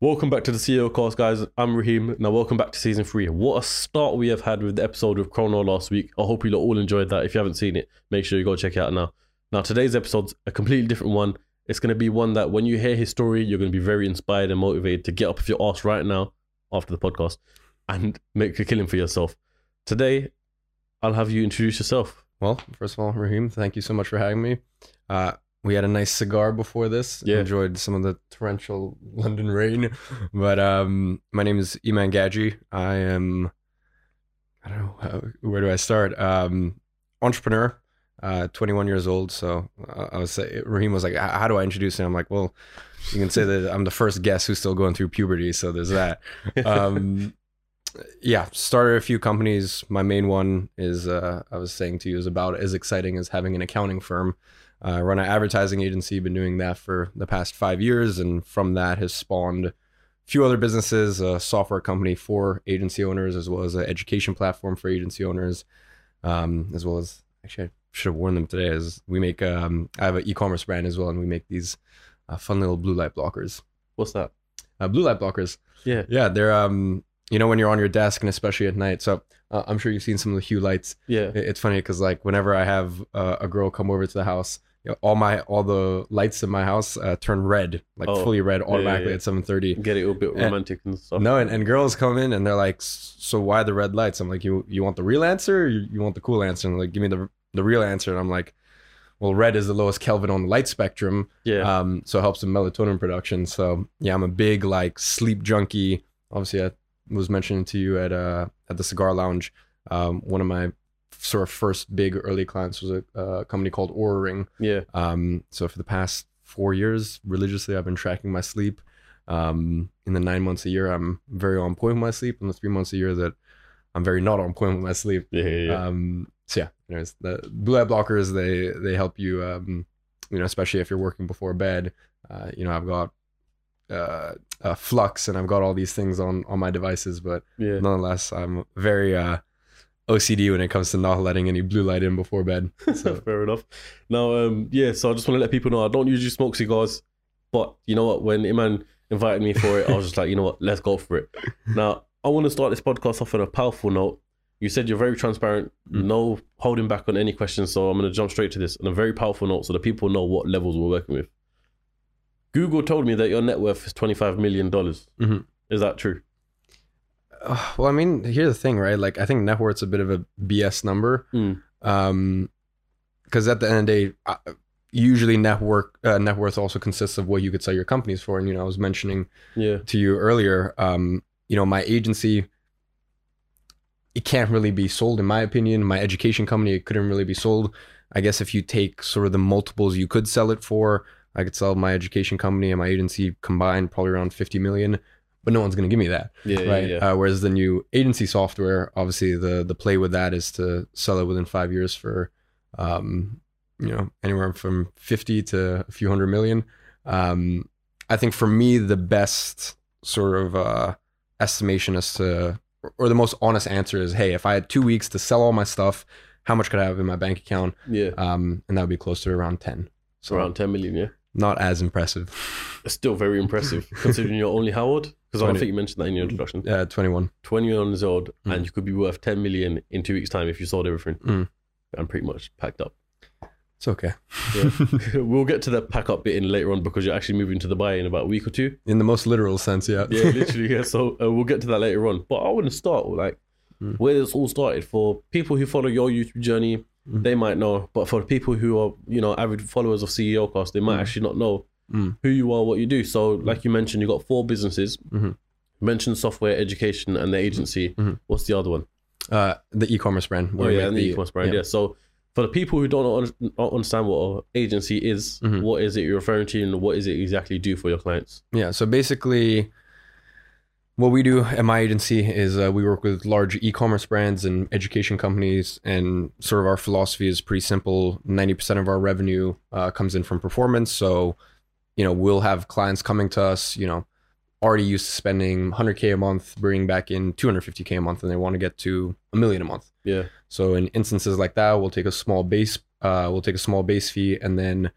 Welcome back to the CEO Cast, guys. I'm Raheem. Now, welcome back to season three. What a start we have had with the episode with Chrono last week. I hope you all enjoyed that. If you haven't seen it, make sure you go check it out now. Now, today's episode's a completely different one. It's going to be one that when you hear his story, you're going to be very inspired and motivated to get up if you're asked right now after the podcast and make a killing for yourself. Today, I'll have you introduce yourself. Well, first of all, Raheem, thank you so much for having me. Uh, we had a nice cigar before this. Yeah. Enjoyed some of the torrential London rain. But um, my name is Iman Gadzhi. I am, I don't know, how, where do I start? Um, entrepreneur, uh, 21 years old. So uh, I was say, Raheem was like, how do I introduce him? I'm like, well, you can say that I'm the first guest who's still going through puberty. So there's that. um, yeah, started a few companies. My main one is, uh, I was saying to you, is about as exciting as having an accounting firm. Uh, I run an advertising agency, been doing that for the past five years, and from that has spawned a few other businesses, a software company for agency owners, as well as an education platform for agency owners, um, as well as actually I should have worn them today. As we make, um, I have an e-commerce brand as well, and we make these uh, fun little blue light blockers. What's that? Uh, blue light blockers. Yeah. Yeah, they're um, you know, when you're on your desk and especially at night. So uh, I'm sure you've seen some of the hue lights. Yeah. It's funny because like whenever I have uh, a girl come over to the house, you know, all my all the lights in my house uh, turn red, like Oh, fully red automatically yeah. at 7:30. Get it a little bit romantic and stuff. No, and, and girls come in and they're like, "So why the red lights?" I'm like, "You you want the real answer? Or you, you want the cool answer?" And like, "Give me the the real answer." And I'm like, "Well, red is the lowest Kelvin on the light spectrum, Yeah. um, so it helps with melatonin production. So yeah, I'm a big like sleep junkie. Obviously, I was mentioning to you at uh at the cigar lounge. Um, one of my sort of first big early clients was a, a company called Oura Ring. yeah. Um, so for the past four years, religiously, I've been tracking my sleep. Um, in the nine months a year, I'm very on point with my sleep. In the three months a year that I'm very not on point with my sleep. Yeah. Yeah. yeah. Um, so yeah, anyways, the blue light blockers they they help you. Um, you know, especially if you're working before bed. Uh, you know, I've got uh, uh, flux and I've got all these things on on my devices, but yeah. nonetheless, I'm very uh, OCD when it comes to not letting any blue light in before bed. So Fair enough. Now, um, yeah, so I just want to let people know I don't usually smoke cigars, but you know what? When Iman invited me for it, I was just like, you know what? Let's go for it. Now, I want to start this podcast off on a powerful note. You said you're very transparent, Mm. no holding back on any questions. So I'm going to jump straight to this on a very powerful note so that people know what levels we're working with. Google told me that your net worth is $25 million. Mhm. Is that true? Uh, well, I mean, here's the thing, right? Like, I think net worth's a bit of a BS number. Mm. Um, because at the end of the day, uh, usually net worth, uh, net worth also consists of what you could sell your companies for. And you know, I was mentioning Yeah. to you earlier, um, you know, my agency, it can't really be sold, in my opinion. My education company, it couldn't really be sold. I guess if you take sort of the multiples you could sell it for, I could sell my education company and my agency combined probably around 50 million, but no one's going to give me that Yeah. Yeah. right? yeah. Uh, whereas the new agency software, obviously the the play with that is to sell it within five years for, um, you know, anywhere from fifty to a few hundred million. Um, I think for me the best sort of uh, estimation as to, or the most honest answer is, hey, if I had two weeks to sell all my stuff, how much could I have in my bank account? yeah. Um, and that would be close to around ten. So Around 10 million, yeah. Not as impressive. It's still very impressive considering you're only how old? Because I 20. think you mentioned that in your introduction. Uh, twenty one. 21 years old, Mm. and you could be worth 10 million in two weeks' time if you sold everything. Mm. I'm pretty much packed up. It's okay. Yeah. we'll get to the pack up bit in later on because you're actually moving to the Dubai in about a week or two. In the most literal sense, yeah. Yeah, literally. Yeah. So uh, we'll get to that later on. But I want to start like Mm. where this all started for people who follow your YouTube journey. Mm. They might know, but for the people who are you know avid followers of CEO Cast, they might Mm. actually not know Mm. who you are, what you do. So, like you mentioned, you got four businesses. Mhm. You mentioned software, education, and the agency. Mhm. What's the other one? uh, the e-commerce brand. Oh yeah, and the e-commerce brand. Yeah. So for the people who don't understand what an agency is, Mhm. what is it you're referring to, and what is it exactly do for your clients? yeah. So basically, what we do at my agency is uh, we work with large e-commerce brands and education companies, and sort of our philosophy is pretty simple. Ninety percent of our revenue uh, comes in from performance. So, you know, we'll have clients coming to us, you know, already used to spending 100k a month, bringing back in 250k a month, and they want to get to a million a month. Yeah. So in instances like that, we'll take a small base, uh, we'll take a small base fee, and then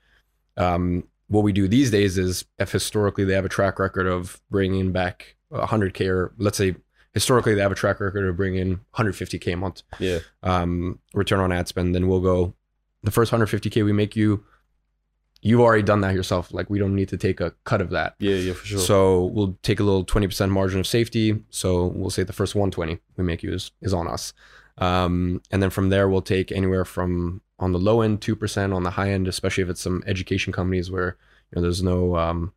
um, what we do these days is if historically they have a track record of bringing back 100k or let's say historically they have a track record of bringing in 150k a month Yeah. um, return on ad spend, then we'll go the first 150k we make you. You've already done that yourself. Like we don't need to take a cut of that. Yeah, yeah, for sure. So we'll take a little 20% margin of safety. So we'll say the first 120 we make you is, is on us. Um, and then from there, we'll take anywhere from on the low end, 2%, on the high end, especially if it's some education companies where you know there's no um,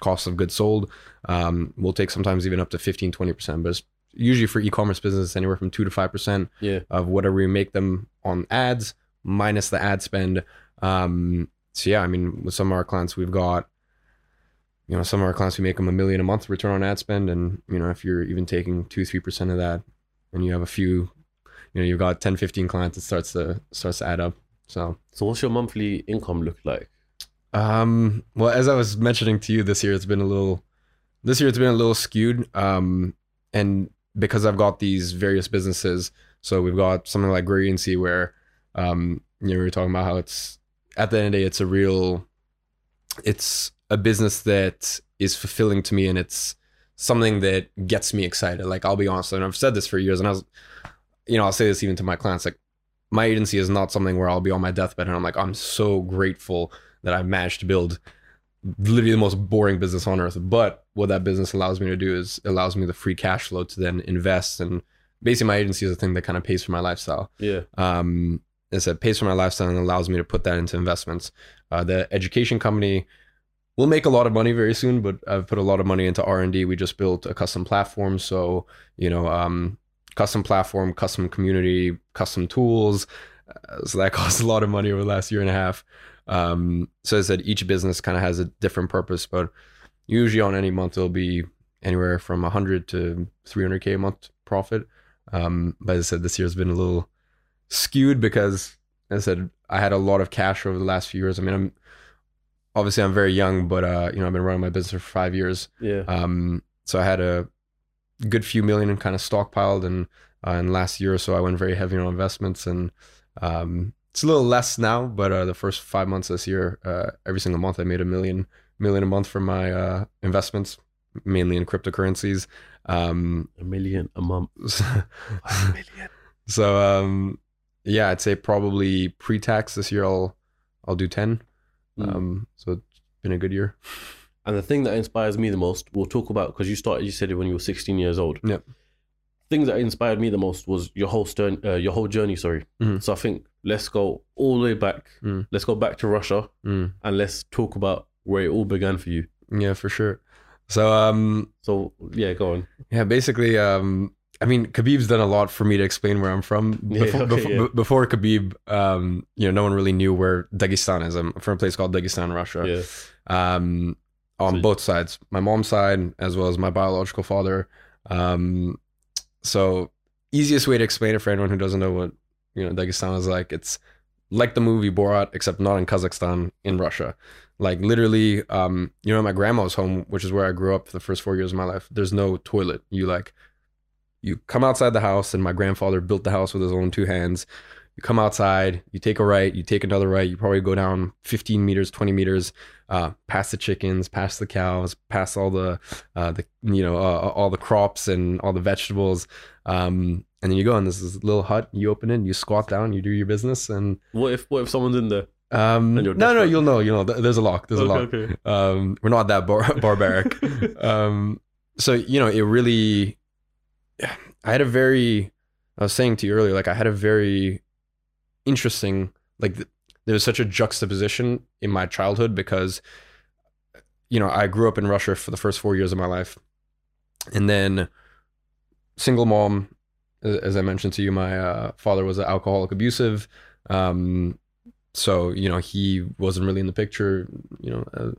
cost of goods sold. Um, we'll take sometimes even up to 15, 20%. But it's usually for e commerce business, anywhere from 2 to 5% yeah. of whatever we make them on ads minus the ad spend. Um, so yeah, I mean, with some of our clients, we've got, you know, some of our clients we make them a million a month return on ad spend, and you know, if you're even taking two, three percent of that, and you have a few, you know, you've got 10, 15 clients, it starts to starts to add up. So, So what's your monthly income look like? Um, well, as I was mentioning to you this year, it's been a little, this year it's been a little skewed, um, and because I've got these various businesses, so we've got something like Gradiency where, um, you know, we were talking about how it's at the end of the day, it's a real, it's a business that is fulfilling to me, and it's something that gets me excited. Like I'll be honest, and I've said this for years, and I was, you know, I'll say this even to my clients, like my agency is not something where I'll be on my deathbed and I'm like, I'm so grateful that I've managed to build literally the most boring business on earth. But what that business allows me to do is allows me the free cash flow to then invest. And basically, my agency is a thing that kind of pays for my lifestyle. Yeah. Um, it's a pays for my lifestyle and allows me to put that into investments. Uh, the education company will make a lot of money very soon, but I've put a lot of money into R and D. We just built a custom platform, so you know, um, custom platform, custom community, custom tools. Uh, so that costs a lot of money over the last year and a half. Um, so as I said, each business kind of has a different purpose, but usually on any month it'll be anywhere from 100 to 300k a month profit. Um, but as I said, this year's been a little skewed because, as I said, I had a lot of cash over the last few years. I mean, I'm obviously I'm very young, but uh, you know, I've been running my business for five years. Yeah. Um, so I had a good few million and kind of stockpiled, and uh, in the last year or so, I went very heavy on investments, and um, it's a little less now. But uh, the first five months this year, uh, every single month, I made a million million a month from my uh, investments, mainly in cryptocurrencies. Um, A million a month. A million. so um, yeah, I'd say probably pre-tax this year, I'll I'll do ten. Mm. Um, so it's been a good year. And the thing that inspires me the most, we'll talk about because you started. You said it when you were 16 years old. Yep. Things that inspired me the most was your whole stern, uh, your whole journey. Sorry. Mhm. So I think let's go all the way back. Mm. Let's go back to Russia Mm. and let's talk about where it all began for you. Yeah, for sure. So um, So yeah, go on. Yeah, basically, um, I mean, Khabib's done a lot for me to explain where I'm from. Yeah, Before, okay, before, yeah. be- before Khabib, um, you know, no one really knew where Dagestan is. I'm from a place called Dagestan, Russia. Yeah. Um, on So- both sides, my mom's side as well as my biological father. Um, so easiest way to explain it for anyone who doesn't know what you know Dagestan is like, it's like the movie Borat, except not in Kazakhstan, in Russia. Like literally, um, you know, my grandma's home, which is where I grew up for the first four years of my life. There's no toilet. You like, you come outside the house, and my grandfather built the house with his own two hands. You come outside, you take a right, you take another right. You probably go down 15 meters, 20 meters, uh, past the chickens, past the cows, past all the, uh, the you know, uh, all the crops and all the vegetables. Um, and then you go in this is little hut. You open it, you squat down, you do your business, and What if what if someone's in there? um, no, no, you'll know, you know. There's a lock. There's a lock. okay. Um, we're not that bar- barbaric. um, so you know, it really. I had a very. I was saying to you earlier, like I had a very interesting, like there was such a juxtaposition in my childhood because, you know, I grew up in Russia for the first four years of my life, and then single mom. As I mentioned to you, my uh, father was an alcoholic, abusive. Um, so you know he wasn't really in the picture. You know, uh,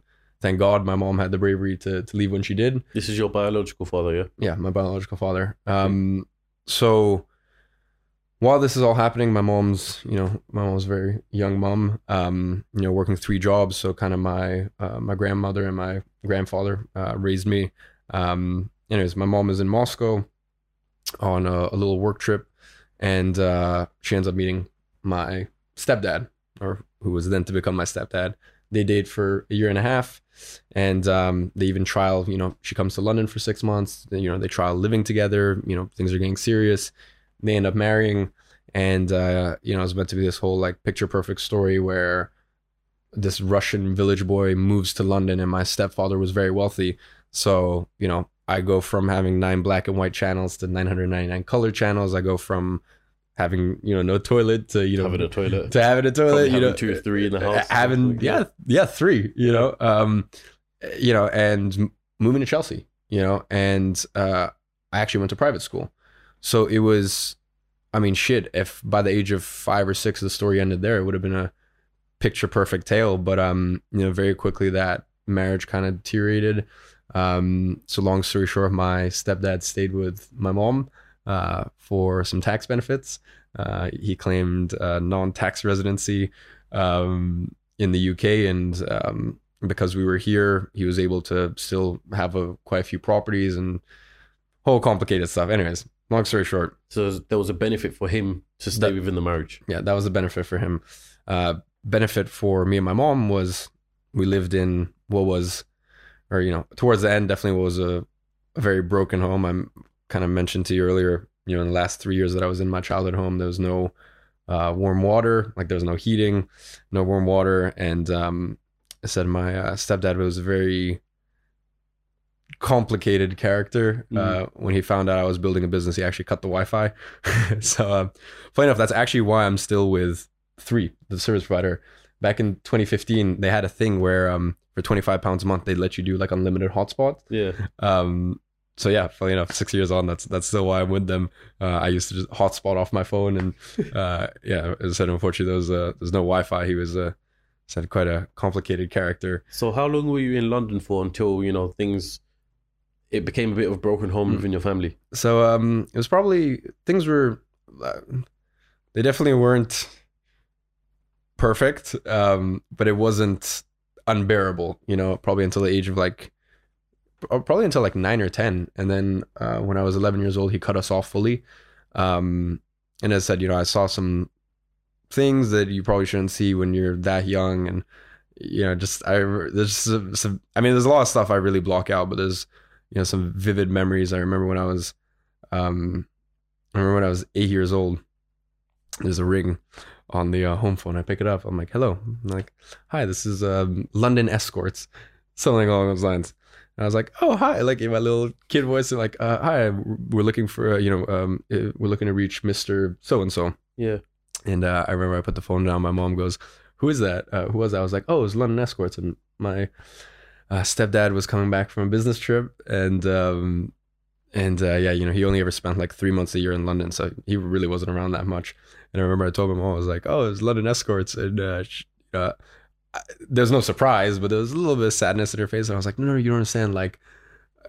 thank God my mom had the bravery to to leave when she did. This is your biological father, yeah. Yeah, my biological father. Um, so while this is all happening, my mom's, you know, my mom's very young mom. Um, you know, working three jobs. So kind of my uh, my grandmother and my grandfather uh, raised me. Um, anyways, my mom is in Moscow on a, a little work trip, and uh, she ends up meeting my stepdad, or who was then to become my stepdad. they date for a year and a half, and um, they even trial. You know, she comes to London for six months. You know, they trial living together. You know, things are getting serious. They end up marrying, and uh, you know, it's meant to be this whole like picture perfect story where this Russian village boy moves to London, and my stepfather was very wealthy. So you know, I go from having nine black and white channels to 999 color channels. I go from having you know no toilet to you know having a toilet. to having a toilet. Probably You having know, two, three in the house. having yeah yeah three. You know, um, you know, and moving to Chelsea. You know, and uh, I actually went to private school, so it was. I mean, shit. If by the age of five or six the story ended there, it would have been a picture perfect tale. But um, you know, very quickly that marriage kind of deteriorated. Um, so long story short, my stepdad stayed with my mom uh, for some tax benefits. Uh, he claimed uh, non-tax residency um, in the UK, and um, because we were here, he was able to still have a quite a few properties and whole complicated stuff. Anyways, long story short, So there was a benefit for him to stay That- within the marriage. yeah, that was a benefit for him. Uh, benefit for me and my mom was we lived in what was, or you know, towards the end, definitely was a, a very broken home. I'm kind of mentioned to you earlier. You know, in the last three years that I was in my childhood home, there was no uh, warm water, like there was no heating, no warm water, and um, I said my uh, stepdad was very complicated character. Uh, when he found out I was building a business, he actually cut the Wi-Fi. so, uh, funny enough, that's actually why I'm still with Three, the service provider. Back in 2015, they had a thing where um, for 25 pounds a month, they'd let you do like unlimited hotspots. Yeah. Um, so yeah, funny enough, six years on, that's that's still why I'm with them. Uh, I used to just hotspot off my phone, and uh, yeah, as I said, unfortunately, there was uh, there's no Wi-Fi. He was uh, said quite a complicated character. So how long were you in London for until you know things? It became a bit of a broken home Mm. within your family. So um, it was probably things were uh, they definitely weren't perfect, um, but it wasn't unbearable. You know, probably until the age of like probably until like nine or ten, and then uh, when I was eleven years old, he cut us off fully. Um, and as I said, you know, I saw some things that you probably shouldn't see when you're that young, and you know, just I there's some I mean, there's a lot of stuff I really block out, but there's you know some vivid memories. I remember when I was um, I remember when I was eight years old. There's a ring on the uh, home phone. I pick it up. I'm like, "Hello." I'm like, "Hi, this is um, London Escorts," something along those lines. And I was like, "Oh, hi!" Like in my little kid voice, like, uh, "Hi, we're looking for uh, you know, um, uh, we're looking to reach Mister So and So." Yeah. And uh, I remember I put the phone down. My mom goes, "Who is that? Uh, who was that?" I was like, "Oh, it was London Escorts." And my uh, stepdad was coming back from a business trip, and um, and uh, yeah, you know, he only ever spent like three months a year in London, so he really wasn't around that much. And I remember I told him, "Oh, I was like, oh, it was London Escorts," and uh, uh, there's no surprise, but there was a little bit of sadness in her face. And I was like, "No, no, you don't understand." Like,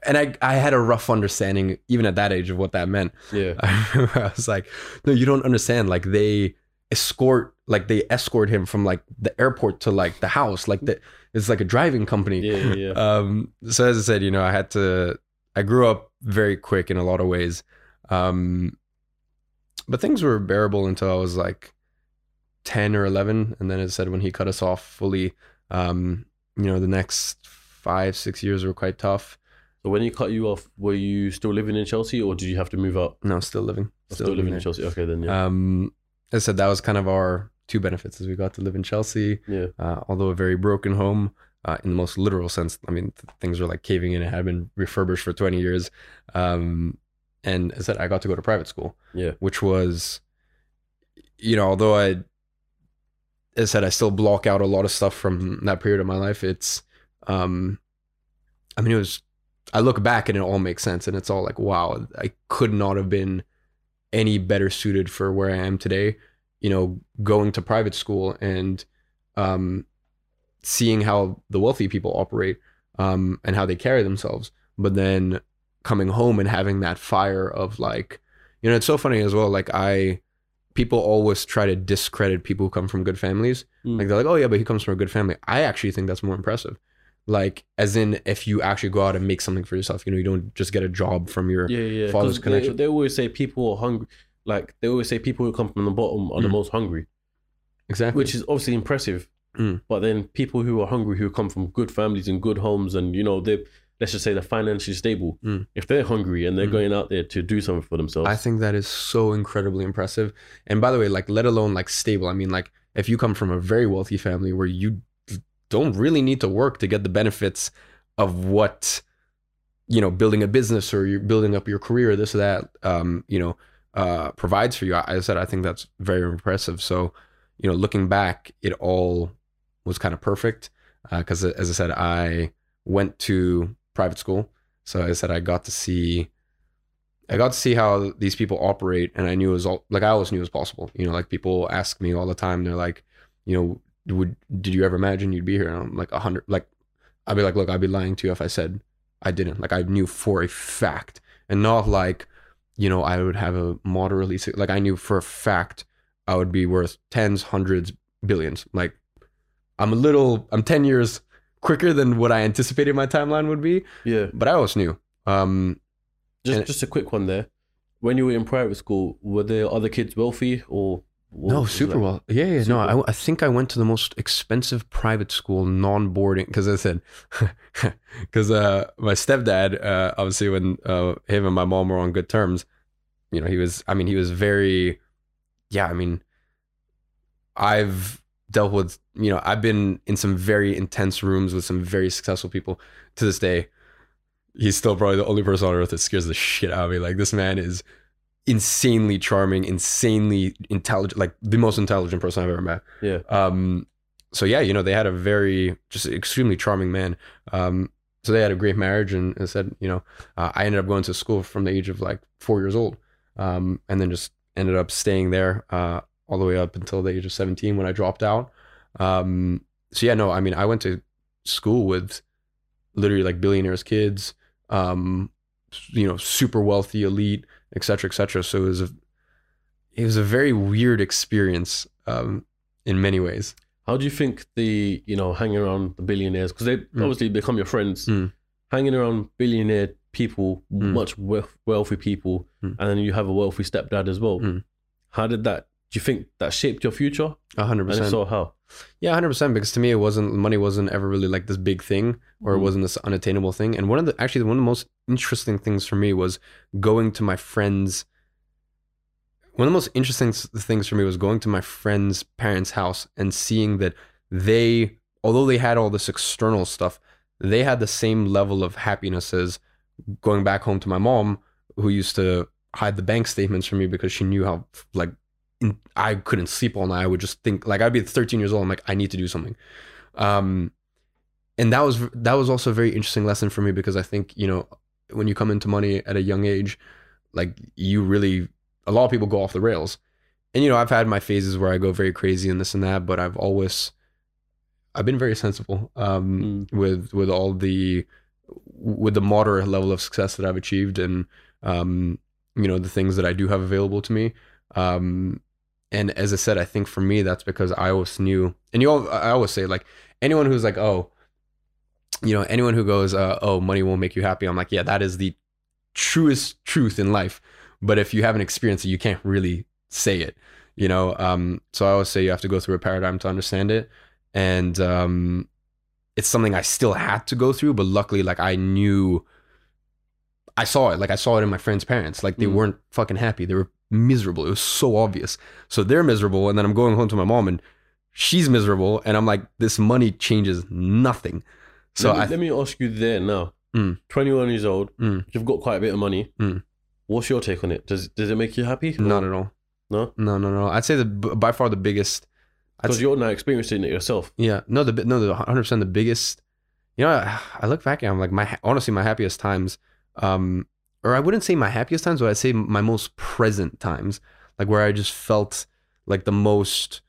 and I I had a rough understanding even at that age of what that meant. Yeah. I remember I was like, no, you don't understand. Like they escort, like they escort him from like the airport to like the house. Like the, it's like a driving company. Yeah. Yeah. Um, so as I said, you know, I had to, I grew up very quick in a lot of ways. Um, but things were bearable until I was like 10 or 11. And then as I said, when he cut us off fully, um, you know, the next five, six years were quite tough. so when he cut you off, were you still living in Chelsea, or did you have to move out? No, still living. Still, living in. Chelsea. Okay, then yeah. Um, as I said, that was kind of our two benefits as we got to live in Chelsea, yeah. uh, although a very broken home uh, in the most literal sense. I mean, th- things were like caving in. It had been refurbished for 20 years. Um, and as I said, I got to go to private school, Yeah. which was, you know, although I, as I said, I still block out a lot of stuff from that period of my life. It's, um, I mean, it was, I look back and it all makes sense. And it's all like, wow, I could not have been any better suited for where I am today. You know, going to private school and, um, seeing how the wealthy people operate, um, and how they carry themselves. But then coming home and having that fire of like, you know, it's so funny as well. Like I, people always try to discredit people who come from good families. Mm. Like they're like, oh yeah, but he comes from a good family. I actually think that's more impressive. Like as in, if you actually go out and make something for yourself, you know, you don't just get a job from your. Yeah, yeah. father's 'cause They, connection. they always say people are hungry. Like they always say, people who come from the bottom are the Mm. most hungry, Exactly. which is obviously impressive. Mm. But then people who are hungry, who come from good families and good homes, and you know they let's just say they're financially stable. Mm. If they're hungry and they're Mm. going out there to do something for themselves, I think that is so incredibly impressive. And by the way, like let alone like stable. I mean, like if you come from a very wealthy family where you don't really need to work to get the benefits of what you know building a business or you're building up your career, this or that, um, you know, uh, provides for you. I, I said I think that's very impressive. So, you know, looking back, it all was kind of perfect because, as I said, I went to private school. So I said I got to see I got to see how these people operate, and I knew it was all like I always knew it was possible. You know, like people ask me all the time. They're like, you know, would did you ever imagine you'd be here? And I'm like a hundred. Like, I'd be like, look, I'd be lying to you if I said I didn't. Like, I knew for a fact, and not like, you know, I would have a moderately like I knew for a fact I would be worth tens, hundreds, billions. Like, I'm a little, I'm ten years quicker than what I anticipated my timeline would be, yeah. but I always knew. Um, Just just a quick one there. When you were in private school, were there other kids wealthy or? What No, super like? well. Yeah, yeah. No, I, I think I went to the most expensive private school, non-boarding, because I said, because uh, my stepdad, uh, obviously, when uh, him and my mom were on good terms, you know, he was. I mean, he was very. Yeah, I mean, I've dealt with. You know, I've been in some very intense rooms with some very successful people. To this day, he's still probably the only person on earth that scares the shit out of me. Like this man is insanely charming, insanely intelligent, like the most intelligent person I've ever met. Yeah. Um, so yeah, you know, they had a very just extremely charming man. Um, so they had a great marriage, and I said, you know, uh, I ended up going to school from the age of like four years old, um, and then just ended up staying there uh, all the way up until the age of seventeen when I dropped out. Um, so yeah, no, I mean, I went to school with literally like billionaires' kids, um, you know, super wealthy, elite, et cetera, et cetera. So it was a, it was a very weird experience, um, in many ways. How do you think the you know hanging around the billionaires because they Mm. obviously become your friends, Mm. hanging around billionaire people, Mm. much wealth, wealthy people, Mm. and then you have a wealthy stepdad as well. Mm. How did that? Do you think that shaped your future? A hundred And if percent. so, how? Yeah, hundred percent. Because to me, it wasn't money wasn't ever really like this big thing, or it Mm. wasn't this unattainable thing. And one of the actually one of the most interesting things for me was going to my friends. One of the most interesting things for me was going to my friend's parents' house and seeing that they, although they had all this external stuff, they had the same level of happiness as going back home to my mom, who used to hide the bank statements from me because she knew how like I couldn't sleep all night. I would just think like I'd be 13 years old. I'm like I need to do something, um, and that was that was also a very interesting lesson for me because I think you know when you come into money at a young age, like you really a lot of people go off the rails, and you know I've had my phases where I go very crazy and this and that, but I've always I've been very sensible um, with with all the with the moderate level of success that I've achieved and um, you know the things that I do have available to me. Um, and as I said, I think for me that's because I always knew, and you all, I always say like anyone who's like, oh, you know, anyone who goes, uh, oh, money won't make you happy. I'm like, yeah, that is the truest truth in life. But if you haven't experienced it, you can't really say it, you know. Um, so I always say you have to go through a paradigm to understand it, and um, it's something I still had to go through. But luckily, like I knew, I saw it. Like I saw it in my friends' parents. Like they Mm. weren't fucking happy. They were miserable. It was so obvious. So they're miserable, and then I'm going home to my mom, and she's miserable, and I'm like, this money changes nothing. So let, me, I, let me ask you there now. Mm. 21 years old, Mm. you've got quite a bit of money. Mm. What's your take on it? Does does it make you happy? not at all. No? No, no, no. I'd say the by far the biggest. Because you're now experiencing it yourself. Yeah, no, the no, the hundred percent the biggest. You know, I, I look back and I'm like my honestly my happiest times, um, or I wouldn't say my happiest times, but I'd say my most present times, like where I just felt like the most.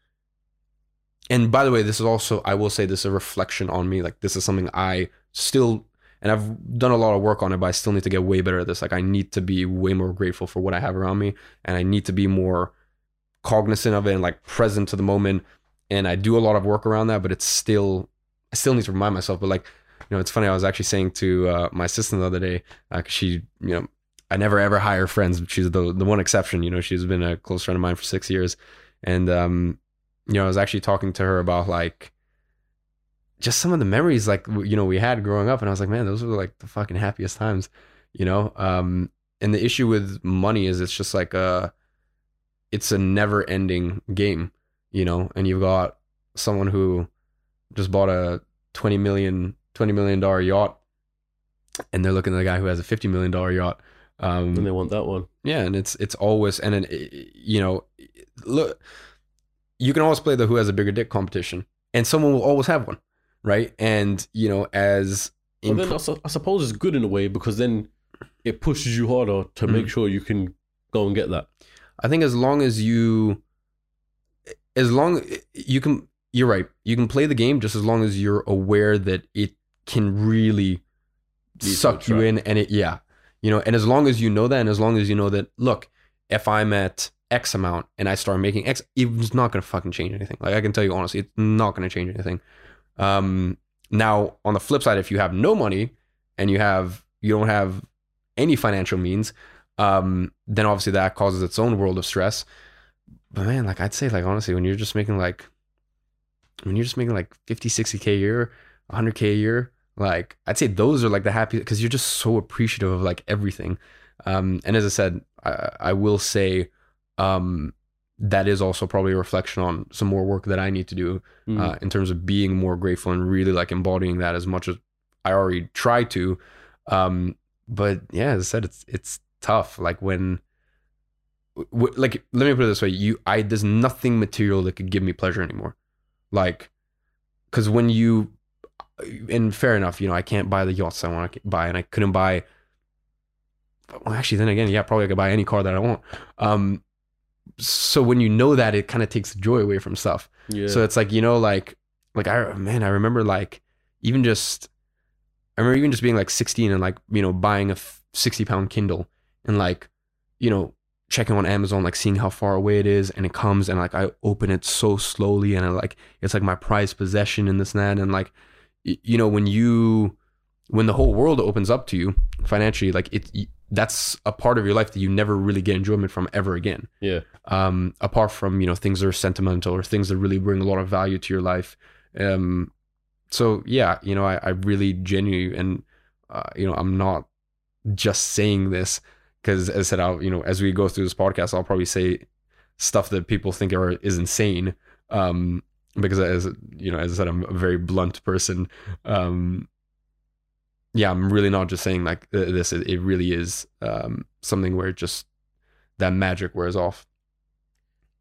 And by the way, this is also I will say this is a reflection on me. Like this is something I still and I've done a lot of work on it, but I still need to get way better at this. Like I need to be way more grateful for what I have around me, and I need to be more cognizant of it and like present to the moment and I do a lot of work around that, but it's still I still need to remind myself. But like, know, it's funny. I was actually saying to uh, my assistant the other day, uh, she, you know, I never ever hire friends. She's the the one exception. You know, she's been a close friend of mine for six years, and um, you know, I was actually talking to her about like just some of the memories like you know we had growing up and i was like man those were like the fucking happiest times you know um and the issue with money is it's just like a it's a never ending game you know and you've got someone who just bought a 20 million 20 million dollar yacht and they're looking at the guy who has a 50 million dollar yacht um And they want that one. yeah, and it's it's always and then you know, look, you can always play the who has a bigger dick competition, and someone will always have one, right? And you know, as But in then I, su- I suppose it's good in a way because then it pushes you harder to make Mm. sure you can go and get that. I think as long as you, as long you can, you're right. You can play the game just as long as you're aware that it can really to suck you in, and it yeah, you know, and as long as you know that, and as long as you know that, look, if I'm at X amount and I start making X, it's not gonna fucking change anything. Like I can tell you honestly, it's not gonna change anything. Um, now on the flip side, if you have no money and you have you don't have any financial means, um, then obviously that causes its own world of stress. But man, like I'd say, like honestly, when you're just making like when you're just making like 50, 60k a year, 100k a year, like I'd say those are like the happy because you're just so appreciative of like everything. Um, and as I said, I, I will say, um, that is also probably a reflection on some more work that I need to do Mm. uh, in terms of being more grateful and really like embodying that as much as I already try to. Um, but yeah, as I said, it's it's tough. Like when, w- like let me put it this way: you, I, there's nothing material that could give me pleasure anymore. Like, because when you, and fair enough, you know, I can't buy the yachts I want to buy, and I couldn't buy. Well, actually, then again, yeah, probably I could buy any car that I want. Um, so when you know that, it kind of takes the joy away from stuff. yeah. So it's like you know, like like I man, I remember like even just I remember even just being like 16 and like you know buying a 60 pound Kindle and like you know checking on Amazon, like seeing how far away it is, and it comes and like I open it so slowly and I like it's like my prized possession and this and that and like you know when you when the whole world opens up to you financially, like it that's a part of your life that you never really get enjoyment from ever again yeah. um, apart from you know things that are sentimental or things that really bring a lot of value to your life. Um, so yeah, you know, I, I really genuinely and uh, you know I'm not just saying this because as I said, I'll you know as we go through this podcast, I'll probably say stuff that people think are is insane. Um, because as you know, as I said, I'm a very blunt person. Um, yeah, I'm really not just saying like th- this. It, it really is um, something where just that magic wears off.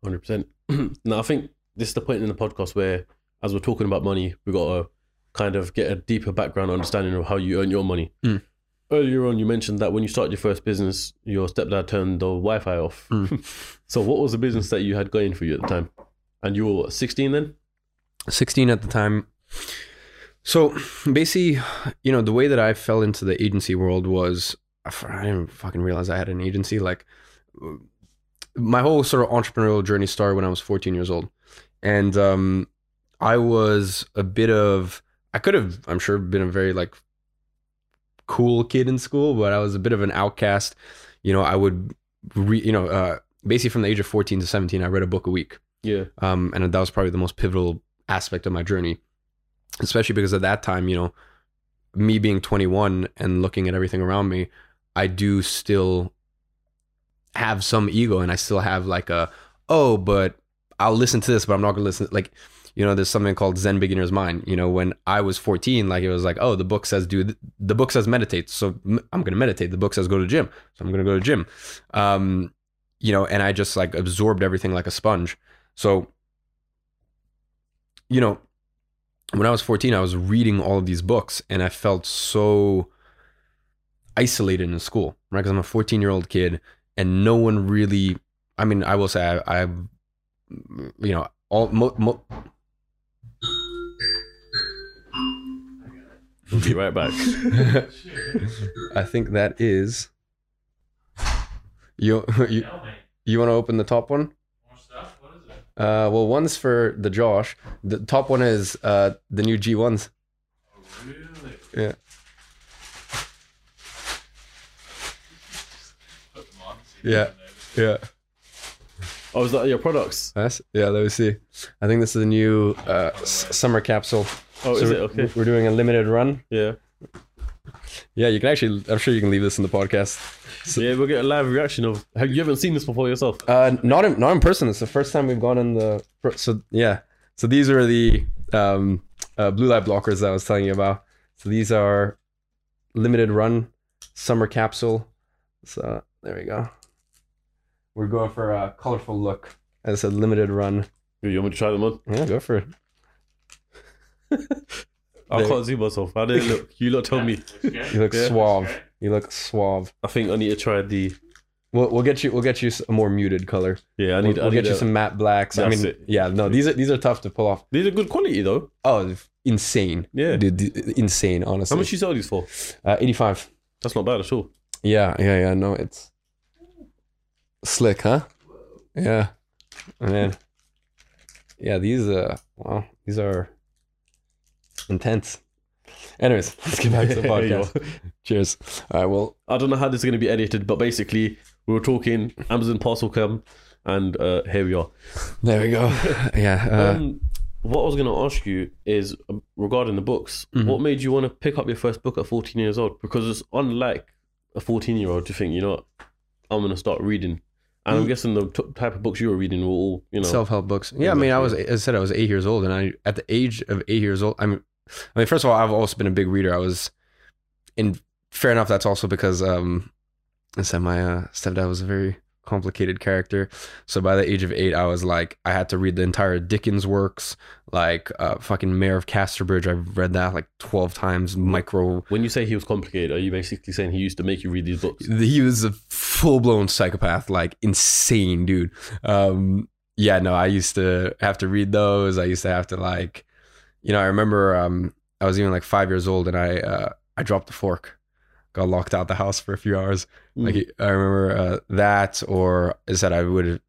Hundred percent. Now I think this is the point in the podcast where, as we're talking about money, we got to kind of get a deeper background understanding of how you earn your money. Mm. Earlier on, you mentioned that when you started your first business, your stepdad turned the Wi-Fi off. Mm. so, what was the business that you had going for you at the time? And you were 16 then? 16 at the time. So basically, you know, the way that I fell into the agency world was I didn't fucking realize I had an agency. Like, my whole sort of entrepreneurial journey started when I was 14 years old. And um, I was a bit of, I could have, I'm sure, been a very like cool kid in school, but I was a bit of an outcast. You know, I would, re, you know, uh, basically from the age of 14 to 17, I read a book a week Yeah. um, and that was probably the most pivotal aspect of my journey especially because at that time you know me being 21 and looking at everything around me i do still have some ego and i still have like a oh but i'll listen to this but i'm not gonna listen like you know there's something called zen beginner's mind you know when i was 14 like it was like oh the book says do th- the book says meditate so I'm gonna meditate. The book says go to gym so i'm gonna go to gym. Um you know and i just like absorbed everything like a sponge. So you know, when I was 14, I was reading all of these books and I felt so isolated in school, right? Because I'm a 14 year old kid and no one really, I mean, I will say I, I you know, all, mo, mo, We'll be right back. I think that is, you, you, you want to open the top one? Uh, well, one's for the Josh. The top one is uh the new G1s. Yeah. Yeah. Yeah. oh, is that your products? That's yeah. Let me see. I think this is a new uh, s- summer capsule. Oh, So is it okay? We're doing a limited run. Yeah. Yeah, you can actually. I'm sure you can leave this in the podcast. So- yeah, we'll get a live reaction of. Have you haven't seen this before yourself? Uh, not in not in person. It's the first time we've gone in the. So yeah. So these are the um, uh, blue light blockers that I was telling you about. So these are limited run summer capsule. So there we go. We're going for a colorful look. As I said, limited run. You want me to try them on? Yeah, go for it. I There- can't see myself. How did it look? You lot tell me. You look Yeah. suave. You look suave. I think I need to try the. We'll, we'll get you. We'll get you a more muted color. Yeah, I We'll, need. I we'll need get you a- some matte blacks. I That's mean, it. yeah, no, these are these are tough to pull off. These are good quality though. Oh, insane. Yeah. Dude, d- insane. Honestly, How much you sell these for? Uh, Eighty-five. That's not bad at all. Yeah, yeah, yeah. No, it's slick, huh? Yeah, man. Yeah, these uh, wow, these are intense. Anyways, let's get back to the podcast. Cheers. All right. Well, I don't know how this is going to be edited, but basically, we were talking Amazon parcel come, and uh, here we are. there we go. Yeah. Uh, um, what I was going to ask you is um, regarding the books. Mhm. What made you want to pick up your first book at 14 years old? Because it's unlike a 14 year old to think, you know, I'm going to start reading. And I'm Mm. guessing the t- type of books you were reading were all, you know, self-help books yeah i mean i was as i said i was eight years old and i at the age of eight years old i mean i mean first of all i've also been a big reader. I was in fair enough that's also because um i said my uh, stepdad was a very complicated character. So by the age of eight i was like i had to read the entire dickens works like uh fucking mayor of casterbridge. I've read that like 12 times micro. When you say he was complicated, are you basically saying he used to make you read these books? he was a full-blown psychopath like insane dude. Um yeah no i used to have to read those. I used to have to like you know i remember um i was even like five years old and i uh i dropped the fork got locked out the house for a few hours. Like i remember uh that or is that i would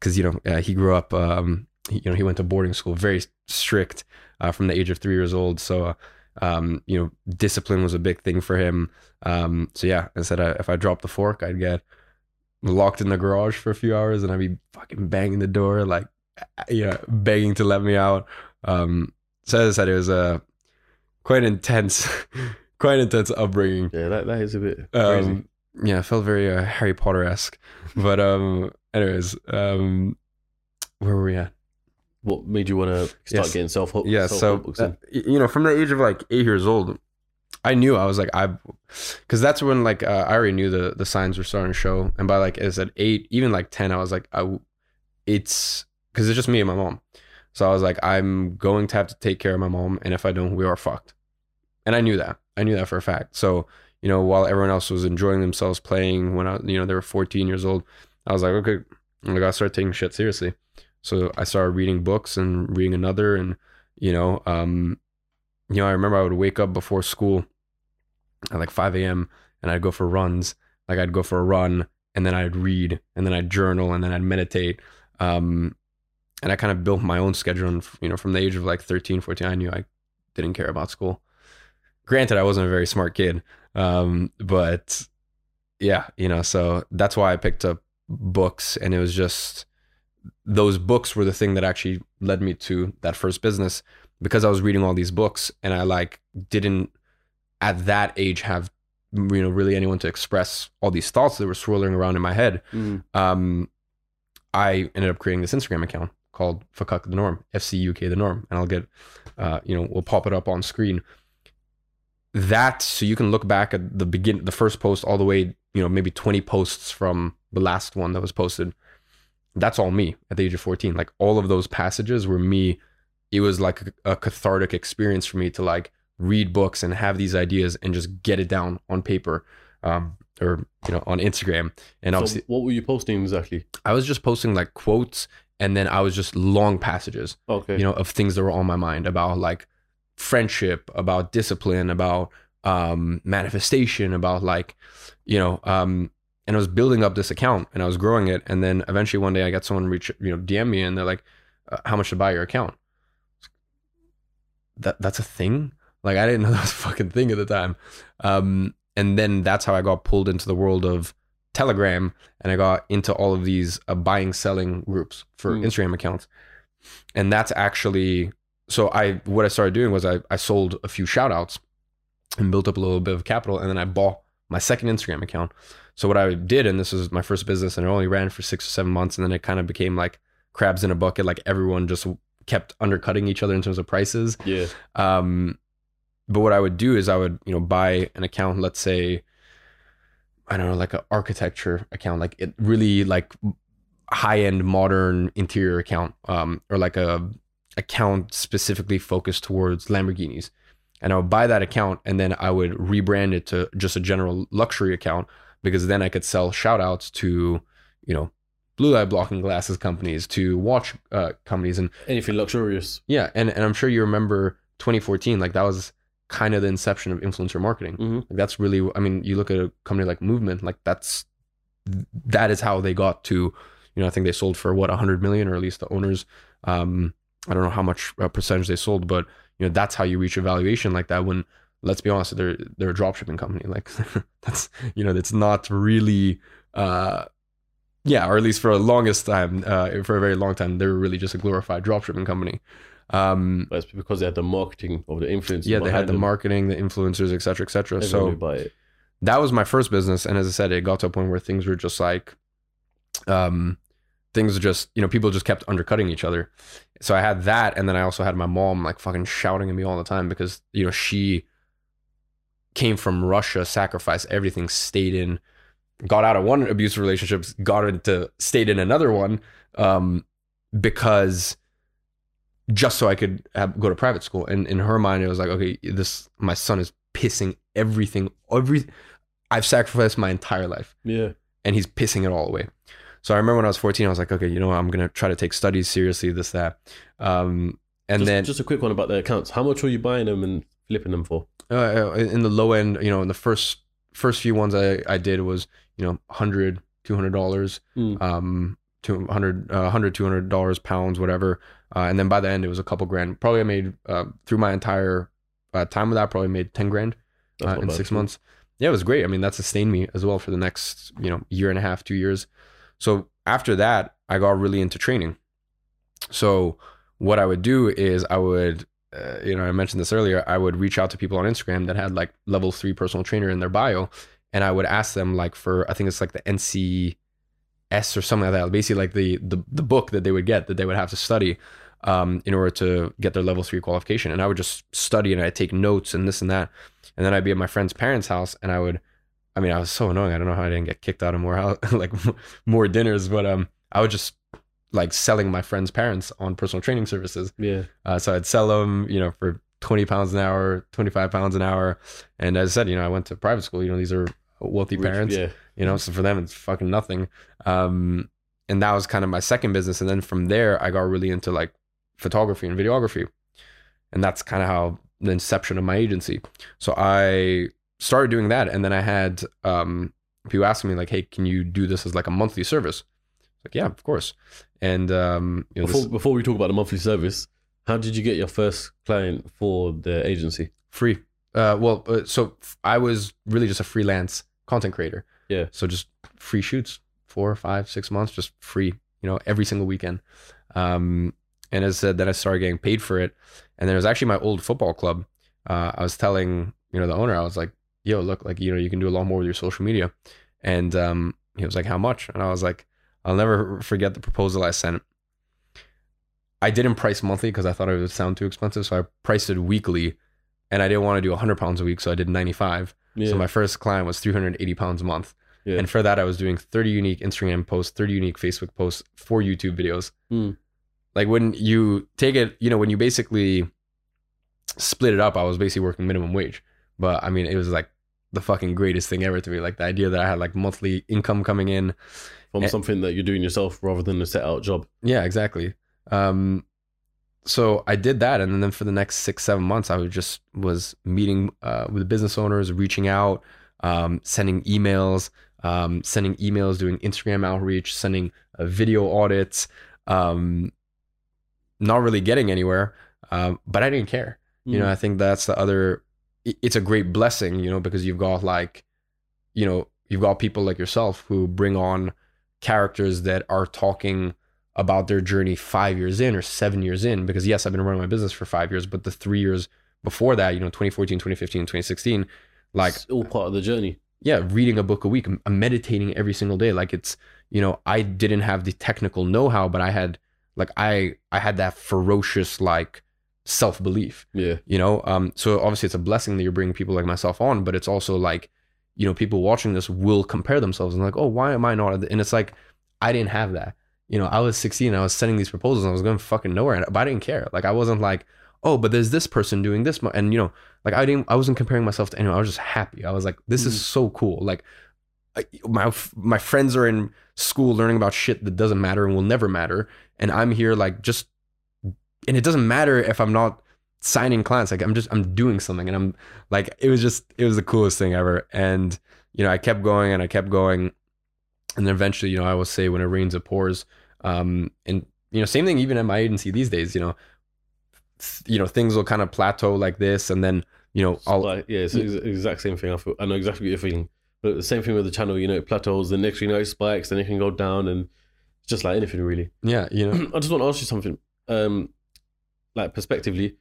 because you know uh, he grew up um he, you know he went to boarding school very strict uh, from the age of three years old. So uh, um you know discipline was a big thing for him. Um so yeah i said uh, if i dropped the fork i'd get locked in the garage for a few hours and i'd be fucking banging the door like you know begging to let me out. Um so as i said it was a quite intense quite intense upbringing yeah, that, that is a bit crazy. um, yeah, it felt very uh, Harry Potter esque. But um, anyways, um, where were we at? what made you want to start Yes. getting self help? Yeah, so uh, you know, from the age of like eight years old, I knew I was like I, because that's when like uh, I already knew the the signs were starting to show, and by like as at eight, even like ten, I was like I, it's because it's just me and my mom, so I was like I'm going to have to take care of my mom, and if I don't, we are fucked, and I knew that, I knew that for a fact. So you know, while everyone else was enjoying themselves playing when I, you know, they were 14 years old, I was like, okay, I gotta start taking shit seriously. So I started reading books and reading another, and you know, um, you know, I remember I would wake up before school at like 5 a.m. and I'd go for runs. Like I'd go for a run and then I'd read and then I'd journal and then I'd meditate. Um, and I kind of built my own schedule. And, you know, from the age of like 13, 14, I knew I didn't care about school. Granted, I wasn't a very smart kid. Um, but yeah, you know, so that's why I picked up books and it was just those books were the thing that actually led me to that first business because I was reading all these books and I like didn't at that age have you know really anyone to express all these thoughts that were swirling around in my head. Mm. Um, I ended up creating this Instagram account called Fakak the Norm, FCUK the Norm, and I'll get uh, you know we'll pop it up on screen. That so you can look back at the begin the first post all the way you know maybe twenty posts from the last one that was posted. That's all me at the age of fourteen. Like all of those passages were me it was like a, a cathartic experience for me to like read books and have these ideas and just get it down on paper um, or you know on Instagram. And obviously, what were you posting exactly? I was just posting like quotes and then I was just long passages, Okay. you know, of things that were on my mind about like friendship, about discipline, about um, manifestation, about like, you know, um, and I was building up this account and I was growing it. And then eventually one day I got someone reach, you know, DM me and they're like, uh, how much to buy your account? That that's a thing. Like I didn't know that was a fucking thing at the time. Um, and then that's how I got pulled into the world of Telegram and I got into all of these uh, buying selling groups for Mm. Instagram accounts. And that's actually so I what I started doing was I, I sold a few shout outs and built up a little bit of capital and then I bought my second Instagram account. So what I did, and this was my first business and it only ran for six or seven months, and then it kind of became like crabs in a bucket, like everyone just kept undercutting each other in terms of prices. Yeah. Um, but what I would do is I would, you know, buy an account, let's say, I don't know, like an architecture account, like it really like high end modern interior account, um, or like a account specifically focused towards Lamborghinis. And I would buy that account and then I would rebrand it to just a general luxury account because then I could sell shout outs to, you know, blue light blocking glasses companies, to watch uh, companies. And Anything luxurious. yeah, and, and I'm sure you remember 2014, like that was kind of the inception of influencer marketing. Mm-hmm. Like that's really, I mean, you look at a company like MVMT, like that's that is how they got to, you know, I think they sold for what 100 million, or at least the owners. Um, I don't know how much uh, percentage they sold, but you know, that's how you reach a valuation like that. When let's be honest, they're they're a dropshipping company. Like that's you know, it's not really. Uh, yeah, or at least for the longest time, uh, for a very long time, they were really just a glorified dropshipping company. Um, But it's because they had the marketing of the influence. yeah, they had the marketing, the influencers, et cetera, et cetera. So that was my first business and as i said it got to a point where things were just like um things are just you know people just kept undercutting each other so i had that and then i also had my mom like fucking shouting at me all the time because you know she came from russia sacrificed everything stayed in got out of one abusive relationship, got into stayed in another one um because just so i could have, go to private school and in her mind it was like okay this my son is pissing everything every I've sacrificed my entire life Yeah. and he's pissing it all away. So I remember when I was 14, I was like, okay, you know what? I'm going to try to take studies seriously, this, that. Um, and just, then just a quick one about the accounts. How much were you buying them and flipping them for? uh, in the low end, you know, in the first, first few ones I, I did was, you know, 100, 200 dollars, Mm. um, 200, uh, 100, 200 dollars, pounds, whatever. Uh, and then by the end, it was a couple grand. Probably I made, uh, through my entire uh, time with that, probably made 10 grand. Uh, in six months. Yeah, it was great. I mean, that sustained me as well for the next, you know, year and a half, two years. So after that, I got really into training. So what I would do is I would, uh, you know, I mentioned this earlier. I would reach out to people on Instagram that had like level three personal trainer in their bio, and I would ask them like for I think it's like the NCS or something like that. Basically, like the the the book that they would get that they would have to study um, in order to get their level three qualification. And I would just study and I'd take notes and this and that. And then I'd be at my friend's parents' house and I would, I mean, I was so annoying. I don't know how I didn't get kicked out of more house, like more dinners, but um, I would just like selling my friends' parents on personal training services. Yeah. Uh, so I'd sell them, you know, for 20 pounds an hour, 25 pounds an hour. And as I said, you know, I went to private school, you know, these are wealthy Rich- parents Yeah. you know so for them it's fucking nothing. Um and that was kind of my second business. And then from there i got really into like photography and videography. And that's kind of how the inception of my agency. So i started doing that. And then i had um people asking me like hey can you do this as like a monthly service? Like yeah of course. And um you know, Before, this before we talk about the monthly service, how did you get your first client for the agency? free. Uh well uh, so f- i was really just a freelance content creator. Yeah. so just free shoots four five six months just free you know every single weekend. Um and as I said then i started getting paid for it. And then it was actually my old football club. Uh i was telling you know the owner i was like yo look like you know you can do a lot more with your social media. And um he was like how much? And i was like i'll never forget the proposal i sent. I didn't price monthly because i thought it would sound too expensive so i priced it weekly and i didn't want to do 100 pounds a week so i did 95 Yeah. so my first client was 380 pounds a month. Yeah. And for that, I was doing 30 unique Instagram posts, 30 unique Facebook posts, four YouTube videos. Hmm. Like when you take it, you know, when you basically split it up, I was basically working minimum wage. But I mean, it was like the fucking greatest thing ever to me. Like the idea that I had like monthly income coming in. From eh. something that you're doing yourself rather than a set out job. Yeah, exactly. Um, so I did that, and then for the next six, seven months, I was just was meeting uh, with business owners, reaching out, um, sending emails, um, sending emails, doing Instagram outreach, sending uh, video audits. Um, not really getting anywhere, um, but I didn't care. You know, Mm. I think that's the other. It's a great blessing, you know, because you've got like, you know, you've got people like yourself who bring on characters that are talking about their journey five years in or seven years in. Because yes, I've been running my business for five years, but the three years before that, you know, 2014, 2015, 2016, like it's all part of the journey. yeah, reading a book a week, I'm meditating every single day. Like it's, you know, I didn't have the technical know-how, but I had like I I had that ferocious like self-belief, Yeah. you know. Um so obviously it's a blessing that you're bringing people like myself on, but it's also like, you know, people watching this will compare themselves and like, "Oh, why am I not?" And it's like I didn't have that. You know, I was 16, I was sending these proposals and I was going fucking nowhere, but I didn't care. Like I wasn't like, "Oh, but there's this person doing this," and you know, like I didn't I wasn't comparing myself to anyone. I was just happy. I was like, "This is mm-hmm. so cool." Like I- my my friends are in school learning about shit that doesn't matter and will never matter and i'm here like just and it doesn't matter if i'm not signing clients like i'm just i'm doing something and i'm like it was just it was the coolest thing ever and you know i kept going and i kept going and then eventually you know i will say when it rains it pours um and you know same thing even at my agency these days you know th- you know things will kind of plateau like this and then you know i'll like, yeah, it's the exact same thing. I feel. I know exactly what you're feeling. But the same thing with the channel. You know, it plateaus. The next, you know, it spikes. Then it can go down, and it's just like anything really. yeah you know I just want to ask you something. Um, like prospectively,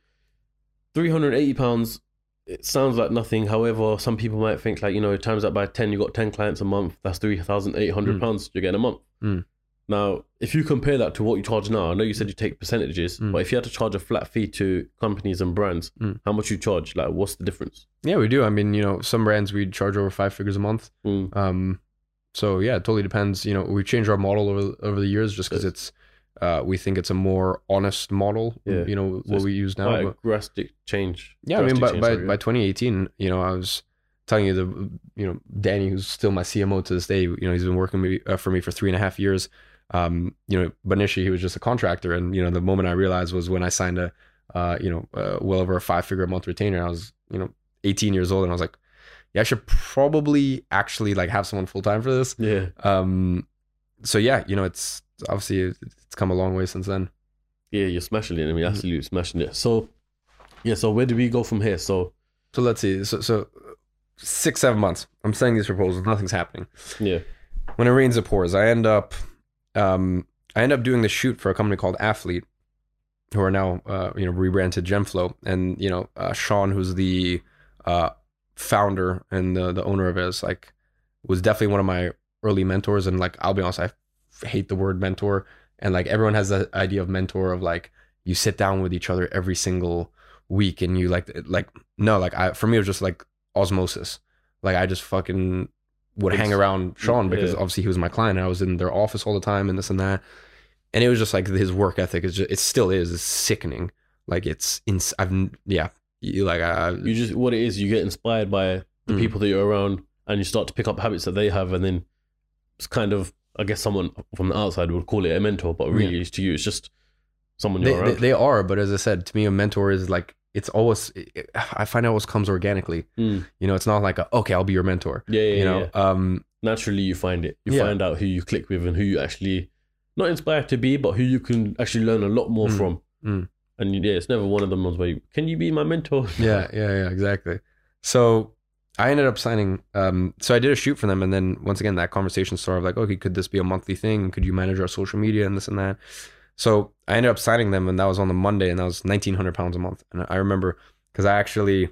three hundred eighty pounds. It sounds like nothing. However, some people might think like you know, times that by ten, you got ten clients a month. That's three thousand eight hundred pounds you're getting a month. Mm. Now, if you compare that to what you charge now, I know you said you take percentages, Mm. but if you had to charge a flat fee to companies and brands, Mm. how much you charge? Like, what's the difference? Yeah, we do. I mean, you know, some brands we charge over five figures a month. Mm. Um, so yeah, it totally depends. You know, we've changed our model over over the years just because it's, uh, we think it's a more honest model. Yeah. You know So what we use now. Quite a but- drastic change. yeah, I mean, by Drastic by, sorry, by 2018, you know, I was telling you the, you know, Danny, who's still my CMO to this day. You know, he's been working me, uh, for me for three and a half years. Um, you know, but initially he was just a contractor, and you know, the moment I realized was when I signed a, uh, you know, uh, well over a five figure a month retainer. I was, you know, 18 years old, and I was like, yeah, I should probably actually like have someone full time for this. yeah. Um, so yeah, you know, it's obviously it's come a long way since then. Yeah, you're smashing it. I Mm-hmm. mean, absolutely smashing it. So, yeah. So where do we go from here? So, So let's see. So so six seven months. I'm sending these proposals. Nothing's happening. yeah, when it rains it pours i end up um i end up doing the shoot for a company called athlete who are now uh you know rebranded gemflow. And you know uh, sean who's the uh founder and the, the owner of it is like was definitely one of my early mentors. And like i'll be honest i hate the word mentor. And like everyone has that idea of mentor of like you sit down with each other every single week and you like like no like i for me it was just like osmosis. Like i just fucking would hang around Sean because yeah. obviously he was my client. And I was in their office all the time and this and that. And it was just like his work ethic is just, it still is, is sickening. Like it's, ins- I've, yeah, you like, I, you just what it is. You get inspired by the Mm. people that you're around, and you start to pick up habits that they have, and then it's kind of. I guess someone from the outside would call it a mentor, but really, it's to you, it's just someone you're they, around. they are, but as I said, to me, a mentor is like, it's always, it, I find it always comes organically. Mm. You know, it's not like, a, okay, I'll be your mentor. yeah, yeah, you know, yeah. um, Naturally, you find it. You Yeah. find out who you click with and who you actually not inspired to be, but who you can actually learn a lot more Mm. from. Mm. And yeah, it's never one of them ones where you, can you be my mentor? yeah, yeah, yeah, exactly. So I ended up signing. Um, so I did a shoot for them, and then once again, that conversation started of like, okay, could this be a monthly thing? Could you manage our social media and this and that? So I ended up signing them, and that was on the Monday, and that was nineteen hundred pounds a month. And I remember because I actually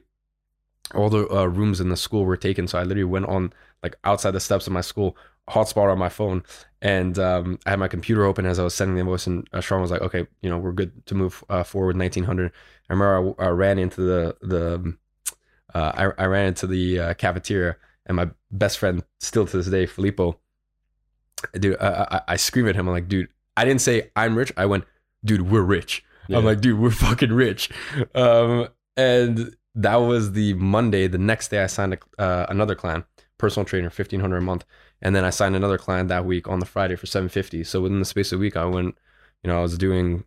all the uh, rooms in the school were taken, so I literally went on like outside the steps of my school, hotspot on my phone, and um, I had my computer open as I was sending the invoice, and uh, Sean was like, "Okay, you know, we're good to move uh, forward." Nineteen hundred. I remember I, I ran into the the uh, I, I ran into the uh, cafeteria, and my best friend, still to this day, Filippo, dude, I, I, I scream at him. I'm like, dude, I didn't say I'm rich. I went, dude, we're rich. Yeah. I'm like, dude, we're fucking rich. Um, and that was the Monday. The next day, I signed a, uh, another client, personal trainer, fifteen hundred a month, and then I signed another client that week on the Friday for seven fifty. So within the space of a week, I went, you know, I was doing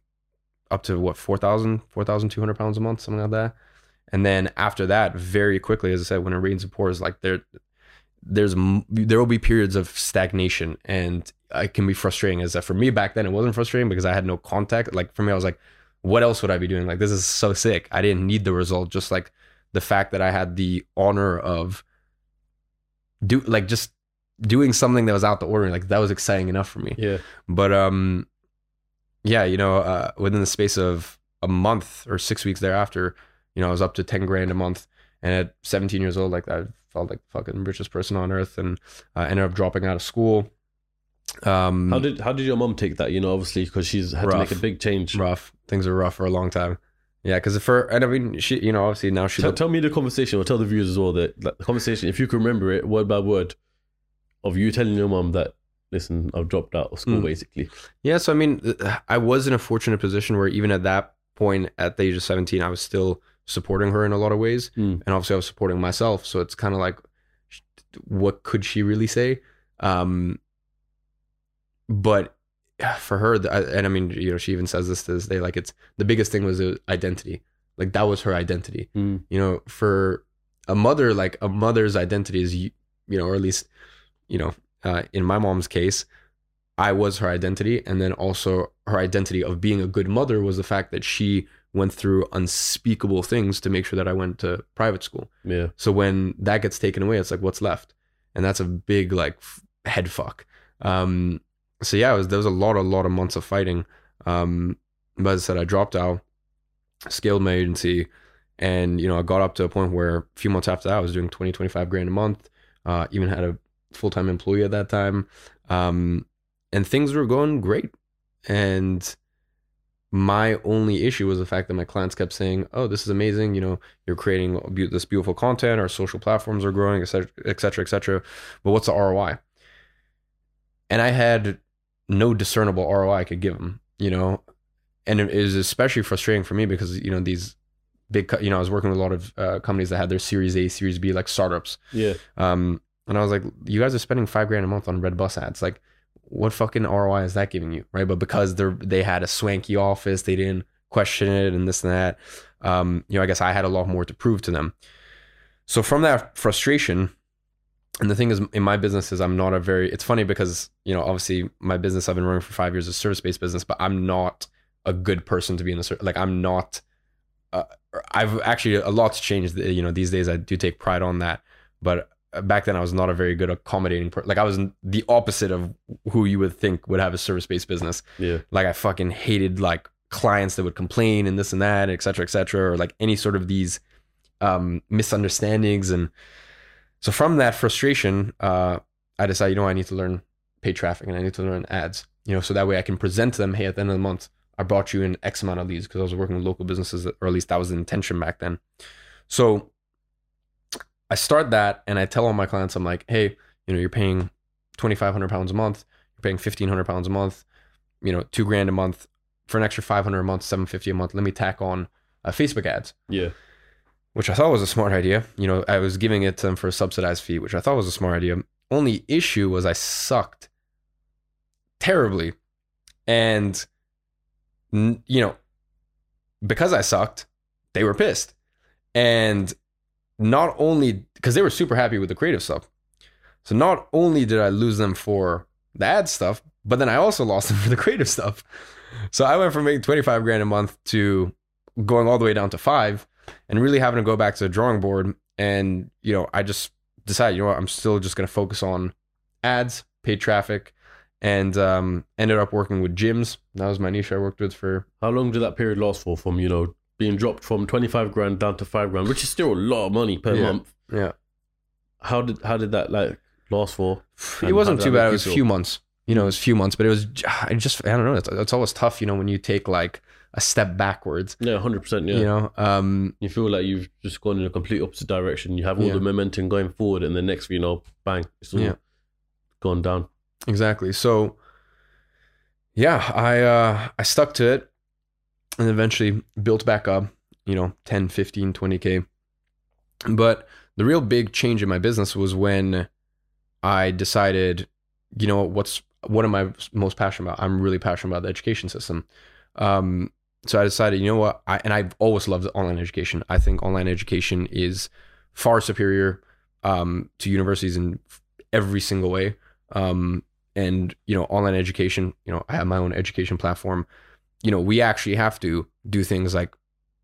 up to what 4,000, 4,200 pounds a month, something like that. And then after that, very quickly, as I said, when it rains and pours, like there, there's there will be periods of stagnation, and it can be frustrating. is that for me back then, it wasn't frustrating because I had no contact. Like for me, I was like, what else would I be doing? Like this is so sick. I didn't need the result, just like the fact that I had the honor of do like just doing something that was out the ordinary. Like that was exciting enough for me yeah. but um yeah, you know, uh, within the space of a month or six weeks thereafter, you know, I was up to 10 grand a month. And at 17 years old, like I felt like the fucking richest person on earth and uh, ended up dropping out of school. Um, How did how did your mom take that? You know, obviously because she's had to make a big change. rough. Things were rough for a long time. Yeah, because for and I mean, she, you know, obviously now she Tell, tell me the conversation, or tell the viewers as well that like, the conversation, if you can remember it word by word, of you telling your mom that, listen, I've dropped out of school, Mm. basically. Yeah, so I mean, I was in a fortunate position where even at that point, at the age of 17, I was still supporting her in a lot of ways. Mm. And obviously, I was supporting myself. So it's kind of like, what could she really say? Um, but for her, and I mean, you know, she even says this to this day, like, it's the biggest thing was uh, identity. Like, that was her identity. Mm. You know, for a mother, like, a mother's identity is, you, you know, or at least, you know, uh, in my mom's case, I was her identity. And then also her identity of being a good mother was the fact that she went through unspeakable things to make sure that I went to private school. Yeah. So when that gets taken away, it's like, what's left? And that's a big, like, f- head fuck. Um, so yeah, was, there was a lot, a lot of months of fighting. Um, but as I said, I dropped out, scaled my agency, and, you know, I got up to a point where a few months after that, I was doing 20, 25 grand a month. Uh, even had a full time employee at that time. Um, and things were going great. And my only issue was the fact that my clients kept saying, "Oh, this is amazing! You know, you're creating this beautiful content. Our social platforms are growing, et cetera, et cetera, et cetera. But what's the ROI?" And I had no discernible ROI I could give them. You know, and it is especially frustrating for me because you know these big, co- you know, I was working with a lot of uh, companies that had their Series A, Series B, like startups. Yeah. Um, and I was like, you guys are spending five grand a month on red bus ads. Like, what fucking ROI is that giving you? Right. But because they're, they had a swanky office, they didn't question it and this and that. Um, you know, I guess I had a lot more to prove to them. So from that frustration, and the thing is, in my business is I'm not a very. It's funny because you know, obviously, my business I've been running for five years is service based business, but I'm not a good person to be in the ser- like. I'm not. Uh, I've actually a lot's changed. You know, these days I do take pride on that, but back then I was not a very good accommodating person. Like I was the opposite of who you would think would have a service based business. Yeah. Like I fucking hated like clients that would complain and this and that, et cetera, et cetera, or like any sort of these um, misunderstandings. And so from that frustration, uh, I decided, you know, I need to learn paid traffic and I need to learn ads, you know, so that way I can present to them, hey, at the end of the month, I brought you in X amount of leads because I was working with local businesses, or at least that was the intention back then. So I start that and I tell all my clients, I'm like, hey, you know, you're paying 2,500 pounds a month, you're paying 1,500 pounds a month, you know, two grand a month for an extra 500 a month, 750 a month. Let me tack on uh, Facebook ads, Yeah. Which I thought was a smart idea. You know, I was giving it to them for a subsidized fee, which I thought was a smart idea. Only issue was I sucked terribly. And, you know, because I sucked, they were pissed. And not only because they were super happy with the creative stuff. So not only did I lose them for the ad stuff, but then I also lost them for the creative stuff. So I went from making 25 grand a month to going all the way down to five and really having to go back to the drawing board. And, you know, I just decided, you know what, I'm still just going to focus on ads, paid traffic, and um, ended up working with gyms. That was my niche I worked with for How long did that period last for? From you know being dropped from twenty five grand down to five grand, which is still a lot of money per Yeah. month. Yeah. How did how did that like last for? it wasn't too bad. It was a few months. You know, it was a few months, but it was I just I don't know. It's, it's always tough, you know, when you take like a step backwards. Yeah, hundred percent. Yeah. You know, um, You feel like you've just gone in a complete opposite direction. You have all Yeah. the momentum going forward, and the next, you know, bang, it's all Yeah. gone down. exactly. So, yeah, I uh, I stuck to it, and eventually built back up. You know, 10, 15, 20 k. But the real big change in my business was when I decided, you know, what's what am I most passionate about? I'm really passionate about the education system. Um, so I decided, you know what? I, and I've always loved online education. I think online education is far superior um, to universities in every single way. Um, and you know, online education. You know, I have my own education platform. You know, we actually have to do things like,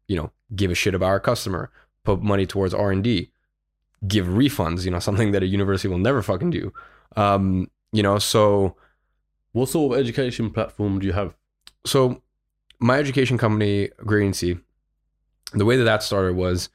you know, give a shit about our customer, put money towards R and D, give refunds. You know, something that a university will never fucking do. Um, you know, so What sort of education platform do you have? so my education company, Gradiency, the way that that started was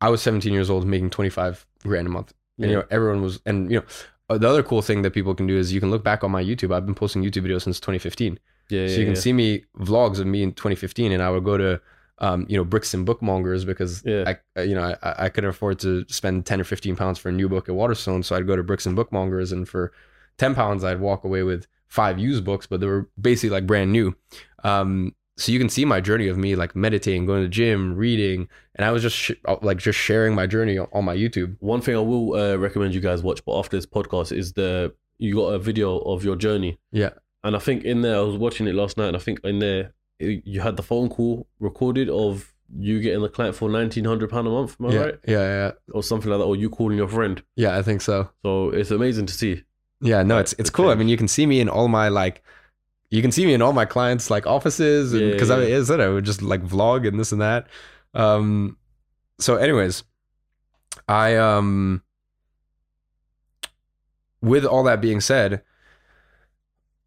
I was 17 years old making 25 grand a month. And, you know, everyone was, and, you know, uh, the other cool thing that people can do is you can look back on my YouTube. I've been posting YouTube videos since 2015. yeah, so yeah, you can yeah. see me vlogs of me in 2015 and I would go to, um, you know, Brixton Bookmongers because Yeah. I, I- you know, I, I couldn't afford to spend 10 or 15 pounds for a new book at Waterstone. So I'd go to Brixton Bookmongers and for 10 pounds, I'd walk away with five used books, but they were basically like brand new. Um, so you can see my journey of me like meditating, going to the gym, reading, and I was just sh- like just sharing my journey on, my YouTube. One thing I will uh, recommend you guys watch, but after this podcast, is the you got a video of your journey, Yeah. and I think in there I was watching it last night, and I think in there you had the phone call recorded of you getting the client for nineteen hundred pound a month, am I yeah, right, yeah, yeah, or something like that, or you calling your friend. yeah. I think so. So it's amazing to see. Yeah, no, it's it's cool. I mean, you can see me in all my like, you can see me in all my clients like offices, Yeah, because yeah, I, yeah. I said I would just like vlog and this and that. Um, so, anyways, I um, with all that being said,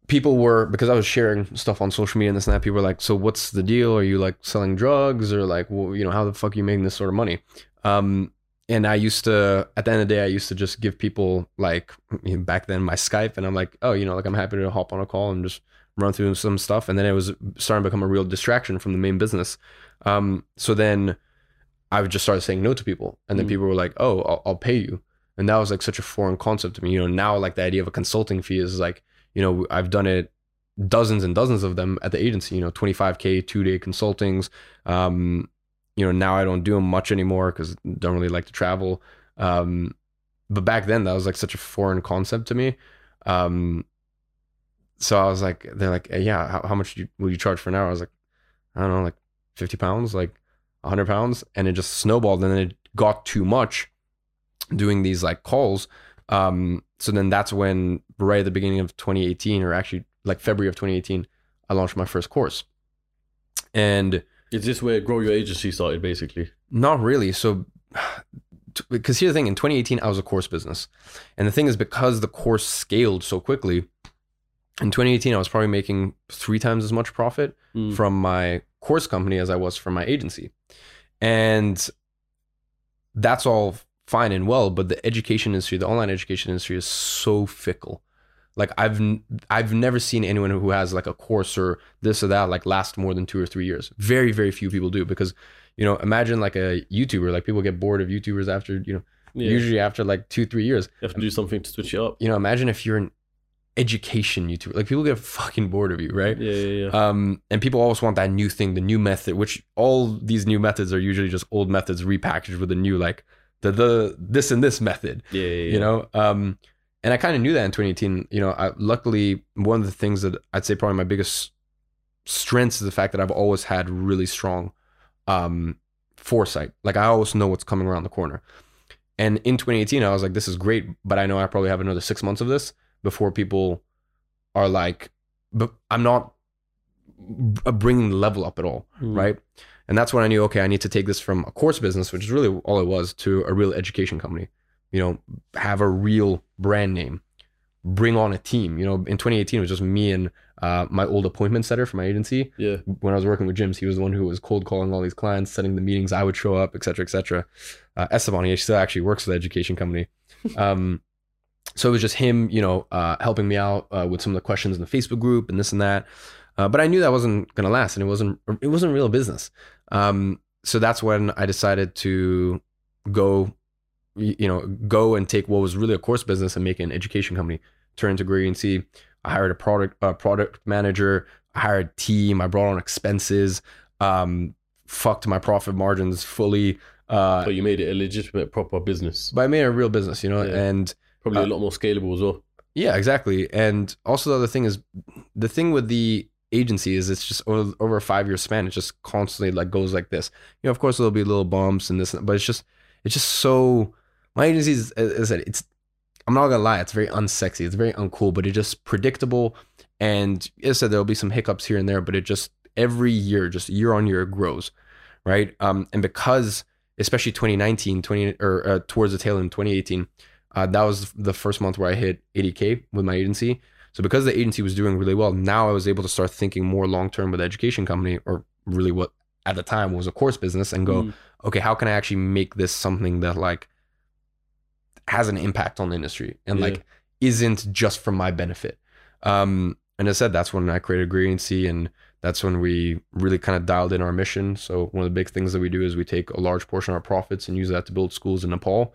people were because I was sharing stuff on social media and this and that. People were like, "So what's the deal? Are you like selling drugs or like, well, you know, how the fuck are you making this sort of money?" Um, and I used to, at the end of the day, I used to just give people like you know, back then my Skype, and I'm like, oh, you know, like I'm happy to hop on a call and just run through some stuff. And then it was starting to become a real distraction from the main business. Um, so then I would just start saying no to people, and then Mm. people were like, oh, I'll, I'll pay you, and that was like such a foreign concept to me. You know, now like the idea of a consulting fee is like, you know, I've done it dozens and dozens of them at the agency. You know, 25k two day consultings. Um, you know, now I don't do them much anymore because don't really like to travel. Um, but back then that was like such a foreign concept to me. Um, so I was like, they're like, "Hey, yeah, how, how much do you, will you charge for an hour? I was like, I don't know, like 50 pounds, like 100 pounds. And it just snowballed and then it got too much doing these like calls. Um, so then that's when, right at the beginning of 2018, or actually like February of 2018, I launched my first course. And Is this where grow your agency started, basically? not really. So, because here's the thing in 2018, I was a course business. And the thing is, because the course scaled so quickly, in 2018, I was probably making three times as much profit Mm. from my course company as I was from my agency. And that's all fine and well, but the education industry, the online education industry is so fickle. Like I've I've never seen anyone who has like a course or this or that like last more than 2 or 3 years. Very very few people do because you know, imagine like a YouTuber, like people get bored of YouTubers after, you know, Yeah. usually after like 2 3 years. you have to do something to switch it up. You know, imagine if you're an education YouTuber. Like people get fucking bored of you, right? Yeah, yeah, yeah. Um, and people always want that new thing, the new method, which all these new methods are usually just old methods repackaged with a new like the the this and this method, yeah, yeah, yeah. you know. Um, and I kind of knew that in 2018. You know, I, luckily one of the things that I'd say probably my biggest strengths is the fact that I've always had really strong um, foresight. Like I always know what's coming around the corner. And in 2018, I was like, this is great, but I know I probably have another six months of this before people are like, but I'm not bringing the level up at all, Mm. right? And that's when I knew, okay, I need to take this from a course business, which is really all it was, to a real education company. You know, have a real brand name, bring on a team. You know, in 2018, it was just me and uh, my old appointment setter for my agency. Yeah, When I was working with gyms, he was the one who was cold calling all these clients, setting the meetings. I would show up, et cetera, et cetera. Uh, Esteban, he still actually works for the education company. Um, so it was just him, you know, uh, helping me out uh, with some of the questions in the Facebook group and this and that. Uh, but I knew that wasn't gonna last, and it wasn't it wasn't real business. Um, so that's when I decided to go, you know, go and take what was really a course business and make an education company. Turn into Gradiency. I hired a product a product manager. I hired a team. I brought on expenses. Um, fucked my profit margins fully. Uh, but you made it a legitimate, proper business. but I made it a real business, you know, Yeah. and Probably Uh, a lot more scalable as well. yeah, exactly. And also the other thing is the thing with the agency is it's just over, over a five year span, it just constantly like goes like this. You know, of course there'll be little bumps and this, but it's just it's just so my agency is as I said, it's I'm not gonna lie, it's very unsexy, it's very uncool, but it's just predictable. And as I said, there'll be some hiccups here and there, but it just every year, just year on year, it grows, right? Um, and because especially 2019, 20 or uh, towards the tail end of 2018, uh, that was the first month where I hit 80k with my agency. So because the agency was doing really well, now I was able to start thinking more long term with the education company, or really what at the time was a course business, and go, Mm. okay, how can I actually make this something that like has an impact on the industry and Yeah. like isn't just for my benefit. Um, and I said that's when I created Gradiency, and that's when we really kind of dialed in our mission. So one of the big things that we do is we take a large portion of our profits and use that to build schools in Nepal.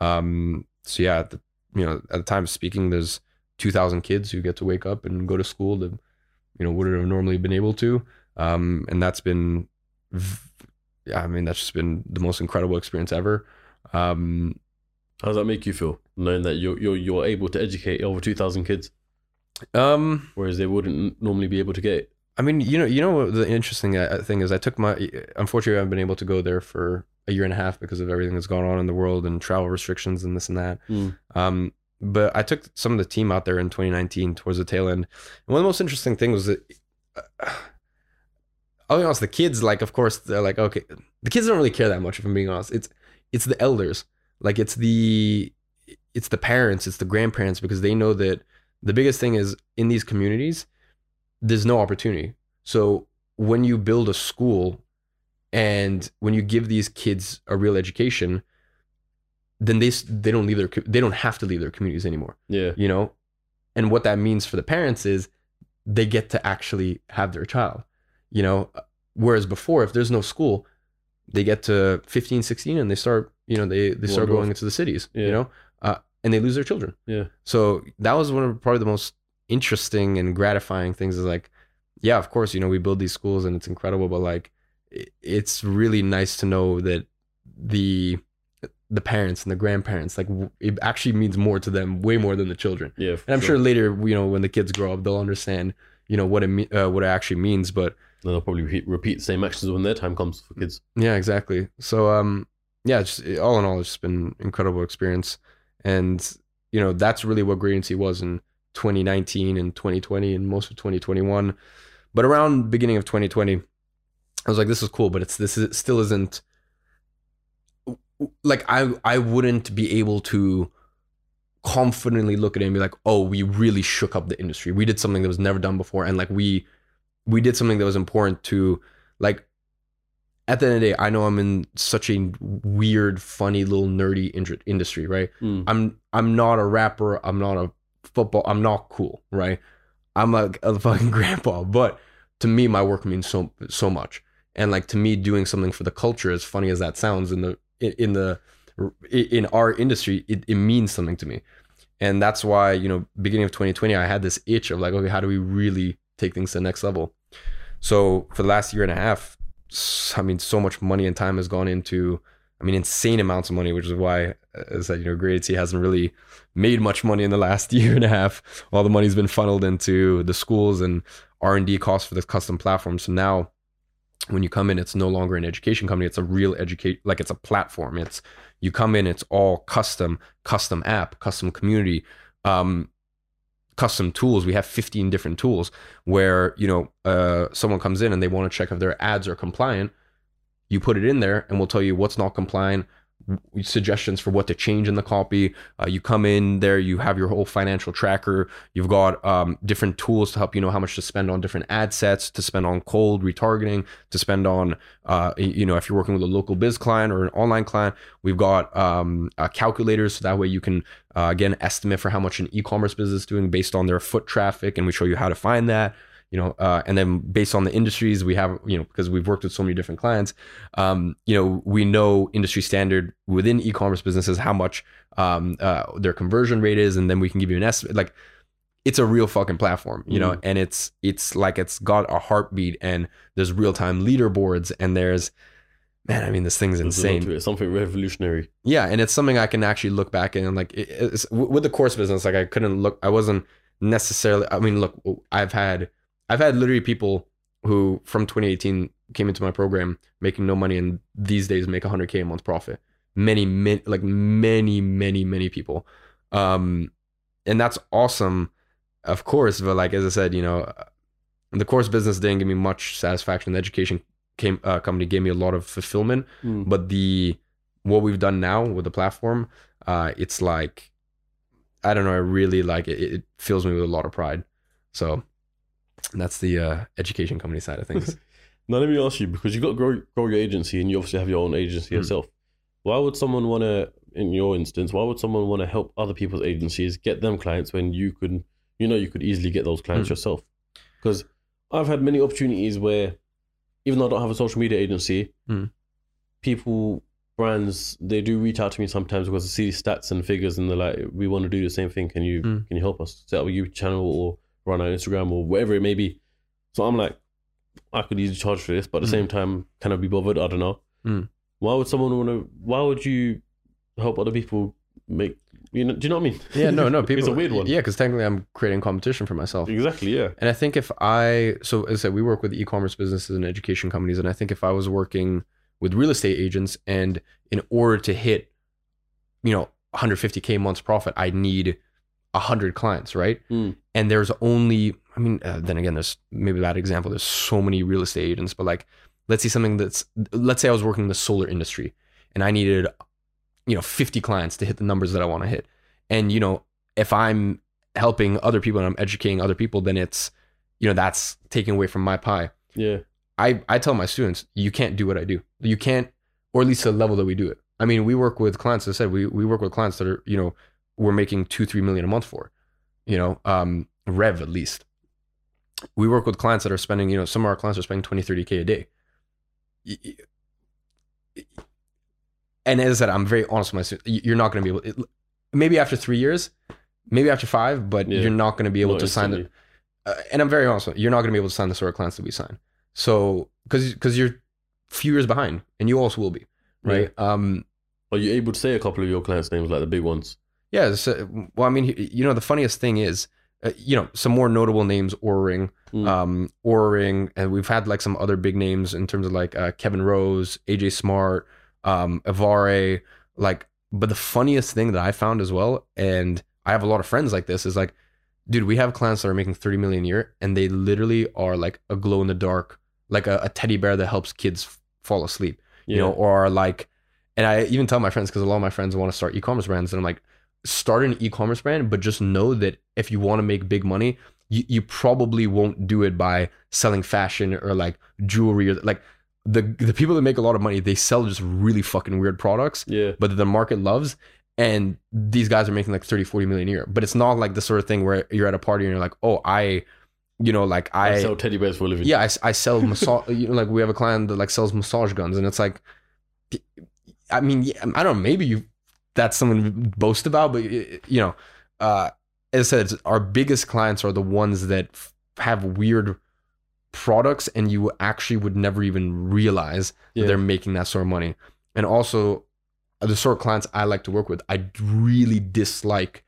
Um, so yeah, at the, you know, at the time of speaking, there's 2,000 kids who get to wake up and go to school that you know wouldn't have normally been able to. Um, and that's been, yeah, I mean, that's just been the most incredible experience ever. Um, How does that make you feel knowing that you're you're you're able to educate over two thousand kids, um, whereas they wouldn't normally be able to get it? I mean, you know, you know what the interesting uh, thing is. I took my. Unfortunately, I haven't been able to go there for a year and a half because of everything that's gone on in the world and travel restrictions and this and that. Mm. Um, but I took some of the team out there in 2019 towards the tail end. And one of the most interesting things was that. Uh, I'll be honest. The kids, like, of course, they're like, okay. The kids don't really care that much. If I'm being honest, it's it's the elders, like it's the it's the parents, it's the grandparents, because they know that the biggest thing is in these communities, there's no opportunity. So when you build a school and when you give these kids a real education, then they they don't leave their they don't have to leave their communities anymore. Yeah, You know, and what that means for the parents is they get to actually have their child. You know, whereas before, if there's no school, they get to 15, 16 and they start you know they they start going into the cities. Yeah. You know, uh, and they lose their children. yeah, So that was one of probably the most interesting and gratifying things is like, yeah, of course, you know, we build these schools and it's incredible, but like, it's really nice to know that the the parents and the grandparents like it actually means more to them, way more than the children. yeah. And I'm sure later, you know, when the kids grow up, they'll understand, you know, what it me- uh, what it actually means. But Then they'll probably repeat, repeat the same actions when their time comes for kids. Yeah, exactly. So um yeah, just all in all it's just been incredible experience. And you know, that's really what Gradiency was in 2019 and 2020 and most of 2021. But around beginning of 2020, I was like this is cool, but it's this is, still isn't like I I wouldn't be able to confidently look at it and be like, "Oh, we really shook up the industry. We did something that was never done before and like we we did something that was important to like at the end of the day, I know I'm in such a weird, funny little nerdy in- industry, right? Mm. I'm I'm not a rapper. I'm not a football. I'm not cool, right? I'm like a fucking grandpa, but to me, my work means so so much. And like to me, doing something for the culture, as funny as that sounds, in the in the in our industry, it, it means something to me. And that's why you know, beginning of 2020, I had this itch of like, okay, how do we really take things to the next level? So for the last year and a half, i mean, so much money and time has gone into, I mean, insane amounts of money, which is why, as I said, you know, Grade hasn't really made much money in the last year and a half. All the money's been funneled into the schools and R and D costs for this custom platform. So now, when you come in, it's no longer an education company; it's a real educate, like it's a platform. It's you come in, it's all custom, custom app, custom community. Um, custom tools we have 15 different tools where you know uh, someone comes in and they want to check if their ads are compliant you put it in there and we'll tell you what's not compliant suggestions for what to change in the copy. Uh, you come in there you have your whole financial tracker. You've got um, different tools to help you know how much to spend on different ad sets to spend on cold retargeting to spend on uh, you know if you're working with a local biz client or an online client we've got um, uh, calculators. So that way you can uh, again estimate for how much an e-commerce business is doing based on their foot traffic and we show you how to find that you know uh, and then based on the industries we have you know because we've worked with so many different clients um, you know we know industry standard within e-commerce businesses how much um, uh, their conversion rate is and then we can give you an estimate like it's a real fucking platform you know Mm. and it's it's like it's got a heartbeat and there's real-time leaderboards and there's man i mean this thing's insane to it. Something revolutionary. yeah and it's something i can actually look back and like it, it's, with the course business like i couldn't look i wasn't necessarily i mean look i've had i've had literally people who from 2018 came into my program making no money and these days make 100k a month profit many many like many many many people um and that's awesome of course but like as i said you know the course business didn't give me much satisfaction the education came uh, company gave me a lot of fulfillment Mm. but the what we've done now with the platform uh it's like I don't know. I really like it. It fills me with a lot of pride. So that's the uh, education company side of things. Now let me ask you because you've got to grow grow your agency and you obviously have your own agency Mm. yourself. Why would someone want to, in your instance, why would someone want to help other people's agencies get them clients when you could, you know, you could easily get those clients Mm. yourself? Because I've had many opportunities where, even though I don't have a social media agency, Mm. people, brands, they do reach out to me sometimes because they see stats and figures and they're like, we want to do the same thing. Can you Mm. can you help us set up a YouTube channel or run our Instagram or whatever it may be? So I'm like, I could easily charge for this, but at the Mm. same time, can I be bothered? I don't know. Mm. Why would someone want to? Why would you help other people make? You know, do you know what I mean? yeah, no, no. People, it's a weird one. Yeah, because technically I'm creating competition for myself. exactly. Yeah. And I think if I, so as I said, we work with e-commerce businesses and education companies, and I think if I was working with real estate agents, and in order to hit, you know, 150k months profit, I need 100 clients, right? Mm. And there's only, I mean, uh, then again, there's maybe a bad example. There's so many real estate agents, but like, let's see something that's, let's say I was working in the solar industry, and I needed, you know, 50 clients to hit the numbers that I want to hit, and you know, if I'm helping other people and I'm educating other people, then it's, you know, that's taking away from my pie. Yeah. I, I tell my students, you can't do what I do. You can't, or at least the level that we do it. I mean, we work with clients, as I said, we, we work with clients that are, you know, we're making two, three million a month for, you know, um, rev at least. We work with clients that are spending, you know, some of our clients are spending 20, 30K a day. And as I said, I'm very honest with my You're not going to be able, it, maybe after three years, maybe after five, but Yeah. you're not going to be able Not to sign the, uh, and I'm very honest, with you, you're not going to be able to sign the sort of clients that we sign. So, because because you're few years behind, and you also will be, right? Um, Are you able to say a couple of your clients' names, like the big ones? Yeah. So, well, I mean, you know, the funniest thing is, uh, you know, some more notable names: Oura Ring, Mm. um, Oura Ring, and we've had like some other big names in terms of like uh, Kevin Rose, AJ Smart, um, Avare, like. But the funniest thing that I found as well, and I have a lot of friends like this, is like dude, we have clients that are making 30 million a year and they literally are like a glow in the dark, like a, a teddy bear that helps kids fall asleep, Yeah. you know, or like, and I even tell my friends, because a lot of my friends want to start e commerce brands, and I'm like, start an e commerce brand, but just know that if you want to make big money, you, you probably won't do it by selling fashion or like jewelry or like the, the people that make a lot of money, they sell just really fucking weird products yeah. but the market loves and these guys are making like 30 40 million a year but it's not like the sort of thing where you're at a party and you're like oh i you know like I, i, sell teddy bears for a living. yeah I sell massage you know like we have a client that like sells massage guns and it's like i mean i don't know maybe you that's something to boast about but you know uh as i said it's, our biggest clients are the ones that f- have weird products and you actually would never even realize Yeah. that they're making that sort of money. And also, the sort of clients I like to work with, I really dislike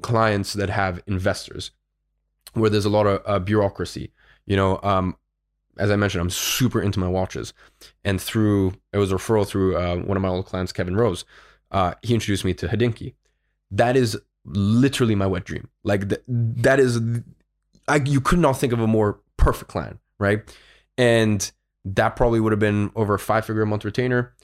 clients that have investors, where there's a lot of uh, bureaucracy. You know, um, as I mentioned, I'm super into my watches, and through it was a referral through uh, one of my old clients, Kevin Rose. Uh, he introduced me to Hodinkee. That is literally my wet dream. Like th- that is, I you could not think of a more perfect client, right? And that probably would have been over a five figure a month retainer.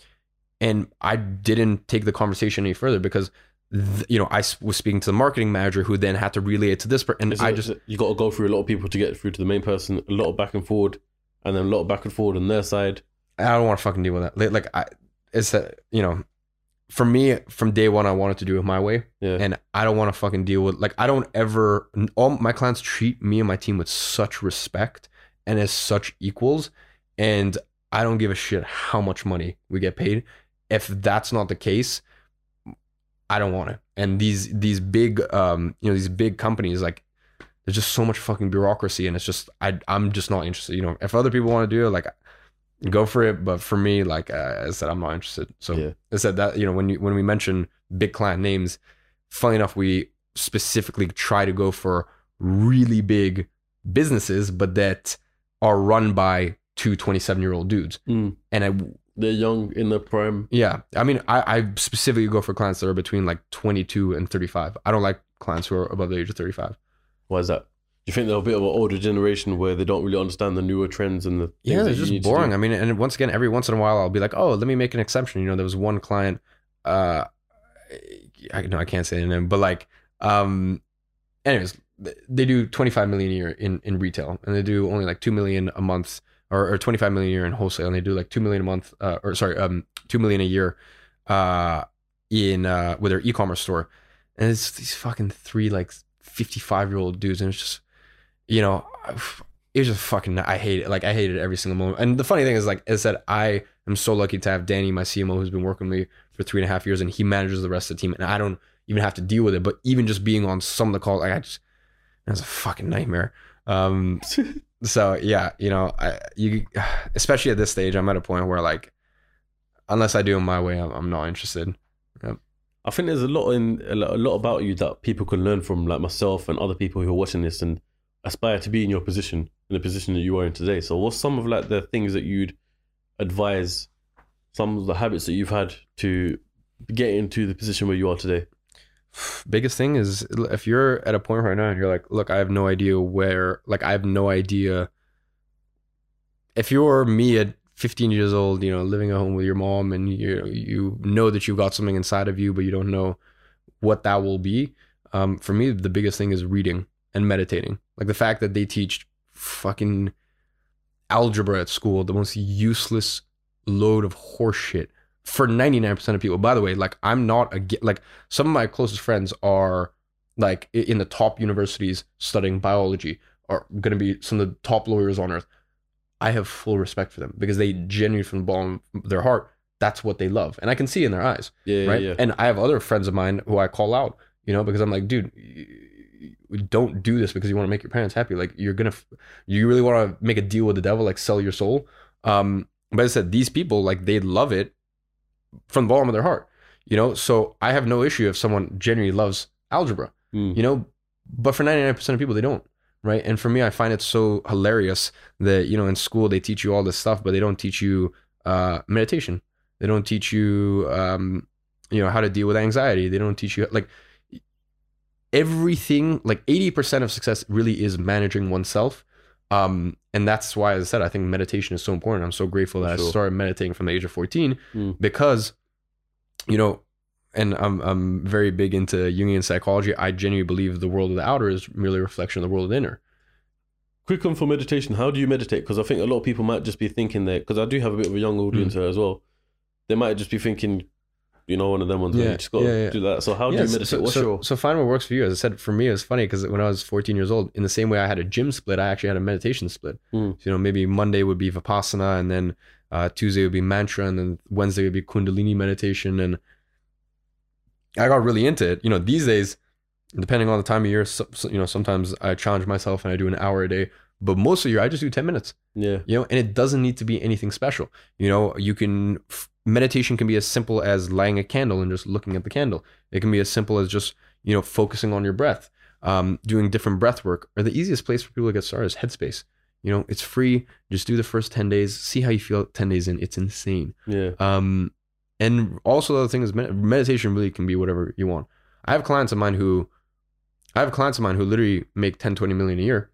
And I didn't take the conversation any further because, th- you know, I was speaking to the marketing manager who then had to relay it to this. Per- and Is I it- just, you got to go through a lot of people to get through to the main person. A lot of back and forward, and then a lot of back and forward on their side. I don't want to fucking deal with that. Like, like I, it's that, you know, for me, from day one, I wanted to do it my way. Yeah. And I don't want to fucking deal with, like, I don't ever, all my clients treat me and my team with such respect and as such equals. And I don't give a shit how much money we get paid. If that's not the case, I don't want it. And these these big um you know these big companies like there's just so much fucking bureaucracy and it's just I I'm just not interested. You know, if other people want to do it, like go for it. But for me, like uh, I said, I'm not interested. So Yeah. I said that you know when you when we mention big client names, funny enough, we specifically try to go for really big businesses, but that are run by two 27 year old dudes. Mm. And I They're young in their prime. yeah, I mean, I, I specifically go for clients that are between like 22 and 35. I don't like clients who are above the age of 35. Why is that? You think they're a bit of an older generation where they don't really understand the newer trends and the things Yeah, that it's you need just boring. I mean, and once again, every once in a while, I'll be like, oh, let me make an exception. You know, there was one client, uh, I know I can't say the name, but like, Um, anyways, they do 25 million a year in in retail, and they do only like two million a month, or, or 25 million a year in wholesale, and they do like two million a month, uh, or sorry, um, two million a year, uh, in uh with their e-commerce store, and it's these fucking three like 55 year old dudes, and it's just, you know. It was just fucking. I hate it. Like I hated every single moment. And the funny thing is, like I said, I am so lucky to have Danny, my CMO, who's been working with me for three and a half years, and he manages the rest of the team, and I don't even have to deal with it. But even just being on some of the calls, like I just, it was a fucking nightmare. Um, so yeah, you know, I you, especially at this stage, I'm at a point where like, unless I do it my way, I'm, I'm not interested. I think there's a lot in a lot about you that people can learn from, like myself and other people who are watching this and aspire to be in your position, in the position that you are in today. So, what's some of like the things that you'd advise, some of the habits that you've had to get into the position where you are today? biggest thing is if you're at a point right now and you're like, look, I have no idea where, like, I have no idea. If you're me at 15 years old, you know, living at home with your mom, and you you know that you've got something inside of you, but you don't know what that will be. Um, for me, the biggest thing is reading and meditating. Like the fact that they teach fucking algebra at school, the most useless load of horseshit for 99% of people. By the way, like I'm not a like some of my closest friends are like in the top universities studying biology are going to be some of the top lawyers on earth. I have full respect for them because they genuinely from the bottom of their heart that's what they love and I can see in their eyes. Yeah, right? yeah. And I have other friends of mine who I call out, you know, because I'm like, dude, don't do this because you want to make your parents happy. Like you're gonna, you really want to make a deal with the devil, like sell your soul. Um, but I said these people, like they love it from the bottom of their heart, you know. So I have no issue if someone genuinely loves algebra, Mm. you know. But for 99% of people, they don't, right? And for me, I find it so hilarious that you know in school they teach you all this stuff, but they don't teach you uh, meditation. They don't teach you, um, you know, how to deal with anxiety. They don't teach you like everything. Like 80% of success really is managing oneself. Um, and that's why, as I said, I think meditation is so important. I'm so grateful that Sure. I started meditating from the age of 14 Mm. because, you know, and I'm I'm very big into Jungian psychology. I genuinely believe the world of the outer is merely a reflection of the world of the inner. Quick one for meditation. How do you meditate? Because I think a lot of people might just be thinking that, because I do have a bit of a young audience here as well. They might just be thinking, you know, one of them ones where Yeah, you just to yeah, yeah. do that. So, how do you meditate? So, What's so, your. so find what works for you. As I said, for me, it's funny because when I was 14 years old, in the same way I had a gym split, I actually had a meditation split. Mm. So, you know, maybe Monday would be Vipassana, and then uh, Tuesday would be mantra, and then Wednesday would be Kundalini meditation. And I got really into it. You know, these days, depending on the time of year, so, so- you know, sometimes I challenge myself and I do an hour a day. But most of the year, I just do 10 minutes Yeah. you know and it doesn't need to be anything special you know you can f- meditation can be as simple as lighting a candle and just looking at the candle it can be as simple as just you know focusing on your breath um, doing different breath work or the easiest place for people to get started is headspace you know it's free just do the first 10 days see how you feel 10 days in it's insane Yeah. um, and also the other thing is med- meditation really can be whatever you want. I have clients of mine who, I have clients of mine who literally make 10, 20 million a year.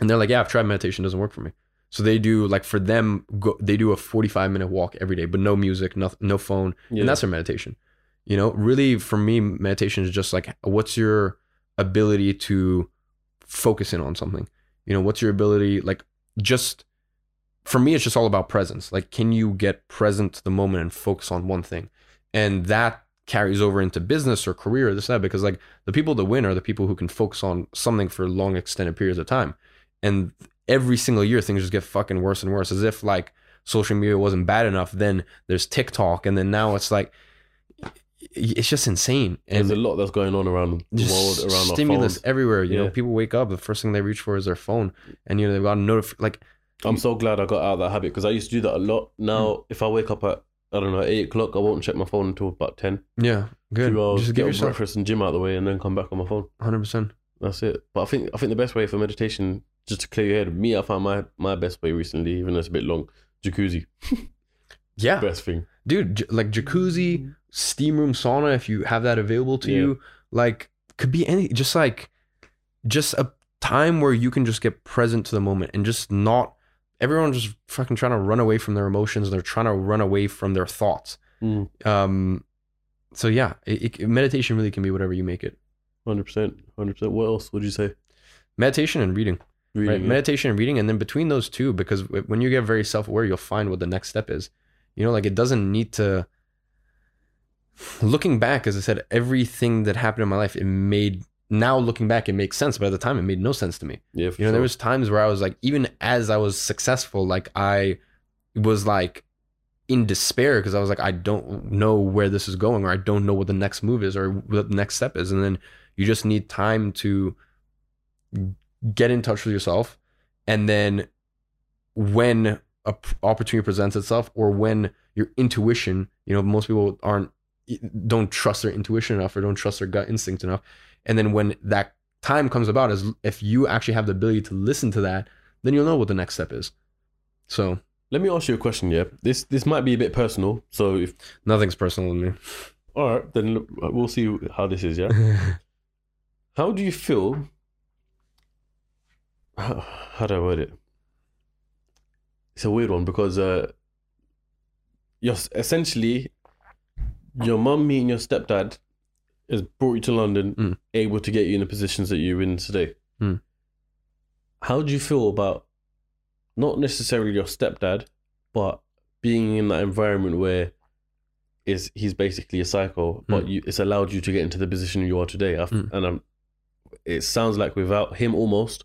And they're like, yeah, I've tried meditation, doesn't work for me. So they do like for them, go, they do a 45 minute walk every day, but no music, no, no phone. Yeah. And that's their meditation. You know, really for me, meditation is just like, what's your ability to focus in on something? You know, what's your ability, like just for me, it's just all about presence. Like, can you get present to the moment and focus on one thing? And that carries over into business or career, this, that, because like the people that win are the people who can focus on something for long, extended periods of time. And every single year, things just get fucking worse and worse, as if like social media wasn't bad enough. Then there's TikTok, and then now it's like, it's just insane. There's a lot that's going on around the world, around stimulus everywhere. You know, people wake up, the first thing they reach for is their phone, and you know they've got a notif- like I'm so glad I got out of that habit because I used to do that a lot. Now, Mm. if I wake up at, I don't know, 8 o'clock, I won't check my phone until about 10. yeah, good. Two hours, Just get yourself breakfast and gym out of the way and then come back on my phone. 100. percent That's it. But I think I think the best way for meditation, just to clear your head, me, I found my, my best way recently, even though it's a bit long, jacuzzi. Yeah, Best thing. dude. Like jacuzzi, steam room, sauna. If you have that available to Yeah. you, like could be any. Just like, just a time where you can just get present to the moment and just not. Everyone's just fucking trying to run away from their emotions. They're trying to run away from their thoughts. Mm. Um, so yeah, it, it, meditation really can be whatever you make it. hundred percent, hundred percent. What else would you say? Meditation and reading. Reading, right yeah. meditation and reading and then between those two because when you get very self-aware you'll find what the next step is. You know like it doesn't need to looking back as i said everything that happened in my life it made now looking back it makes sense but at the time it made no sense to me. Yeah, you know there was times where i was like even as i was successful like i was like in despair because i was like i don't know where this is going or i don't know what the next move is or what the next step is and then you just need time to get in touch with yourself and then when a p- opportunity presents itself or when your intuition you know most people aren't don't trust their intuition enough or don't trust their gut instinct enough and then when that time comes about is if you actually have the ability to listen to that then you'll know what the next step is so Let me ask you a question. Yeah, this this might be a bit personal. So if nothing's personal with me all right, then we'll see how this is. Yeah. How do you feel? How, do I word it? It's a weird one because uh, you're essentially your mum meeting your stepdad has brought you to London, Mm. able to get you in the positions that you're in today. Mm. How do you feel about not necessarily your stepdad, but being in that environment where is he's basically a psycho, but Mm. you, it's allowed you to get into the position you are today. Mm. And I'm, it sounds like without him, almost,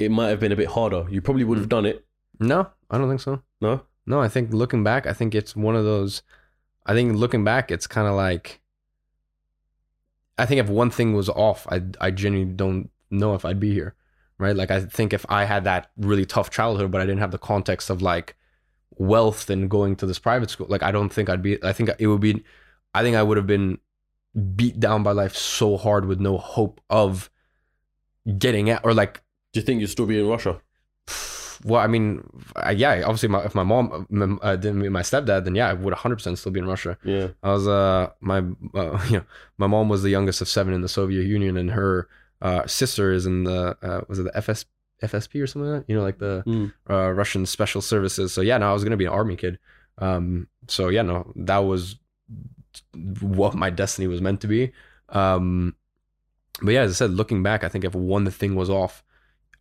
it might have been a bit harder. You probably would have mm. done it. no i don't think so No, No, I think looking back, I think it's one of those. I think looking back, it's kind of like. I think if one thing was off, I I genuinely don't know if I'd be here, right? Like I think if I had that really tough childhood, but I didn't have the context of like wealth and going to this private school, like I don't think I'd be. I think it would be. I think I would have been beat down by life so hard with no hope of getting out or like do you think you'd still be in Russia? well, I mean, uh, yeah, obviously, my, if my mom uh, uh, didn't meet my stepdad, then yeah, I would 100% still be in Russia. Yeah, I was, uh, my, uh, you know, my mom was the youngest of seven in the Soviet Union, and her uh, sister is in the, uh, was it the FS, FSP or something like that? You know, like the Mm. uh, Russian special services. So yeah, no, I was gonna be an army kid. Um, so yeah, no, that was what my destiny was meant to be. Um, but yeah, as I said, looking back, I think if one thing was off,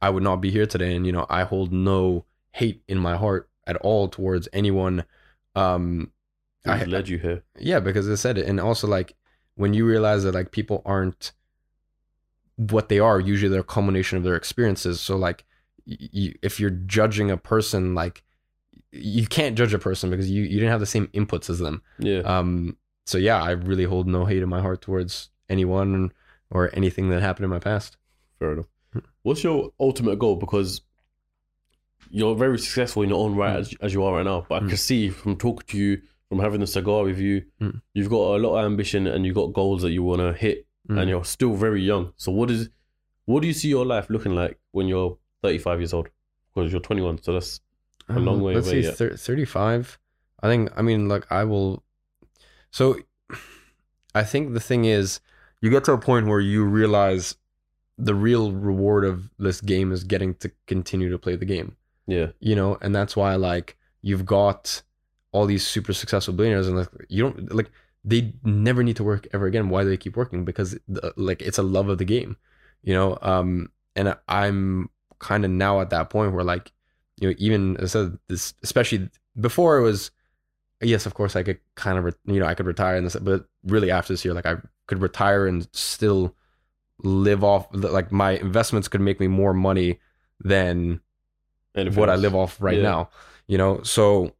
I would not be here today. And you know, I hold no hate in my heart at all towards anyone. Um, Who's I- led you here? yeah, because I said it, and also like when you realize that like people aren't what they are, usually they're a culmination of their experiences. So like, you, if you're judging a person, like you can't judge a person because you you didn't have the same inputs as them. Yeah, Um, so yeah, I really hold no hate in my heart towards anyone or anything that happened in my past. fair enough. What's your ultimate goal? Because you're very successful in your own right Mm. as, as you are right now. But I Mm. can see from talking to you, from having the cigar with you, Mm. you've got a lot of ambition and you've got goals that you want to hit, Mm. and you're still very young. So what is, what do you see your life looking like when you're 35 years old? Because you're 21, so that's a long way Let's away see, thir- 35. I think, I mean, like, I will. So, I think the thing is, you get to a point where you realize the real reward of this game is getting to continue to play the game, yeah, you know? And that's why, like, you've got all these super successful billionaires, and, like, you don't, like, they never need to work ever again. Why do they keep working? Because, the, like, it's a love of the game, you know? Um, and I'm kind of now at that point where, like, you know, even as I said this, especially before it was, yes, of course, I could kind of, re- you know, I could retire in this, but really after this year, like I could retire and still live off, like my investments could make me more money than what I live off right Yeah. now, you know? So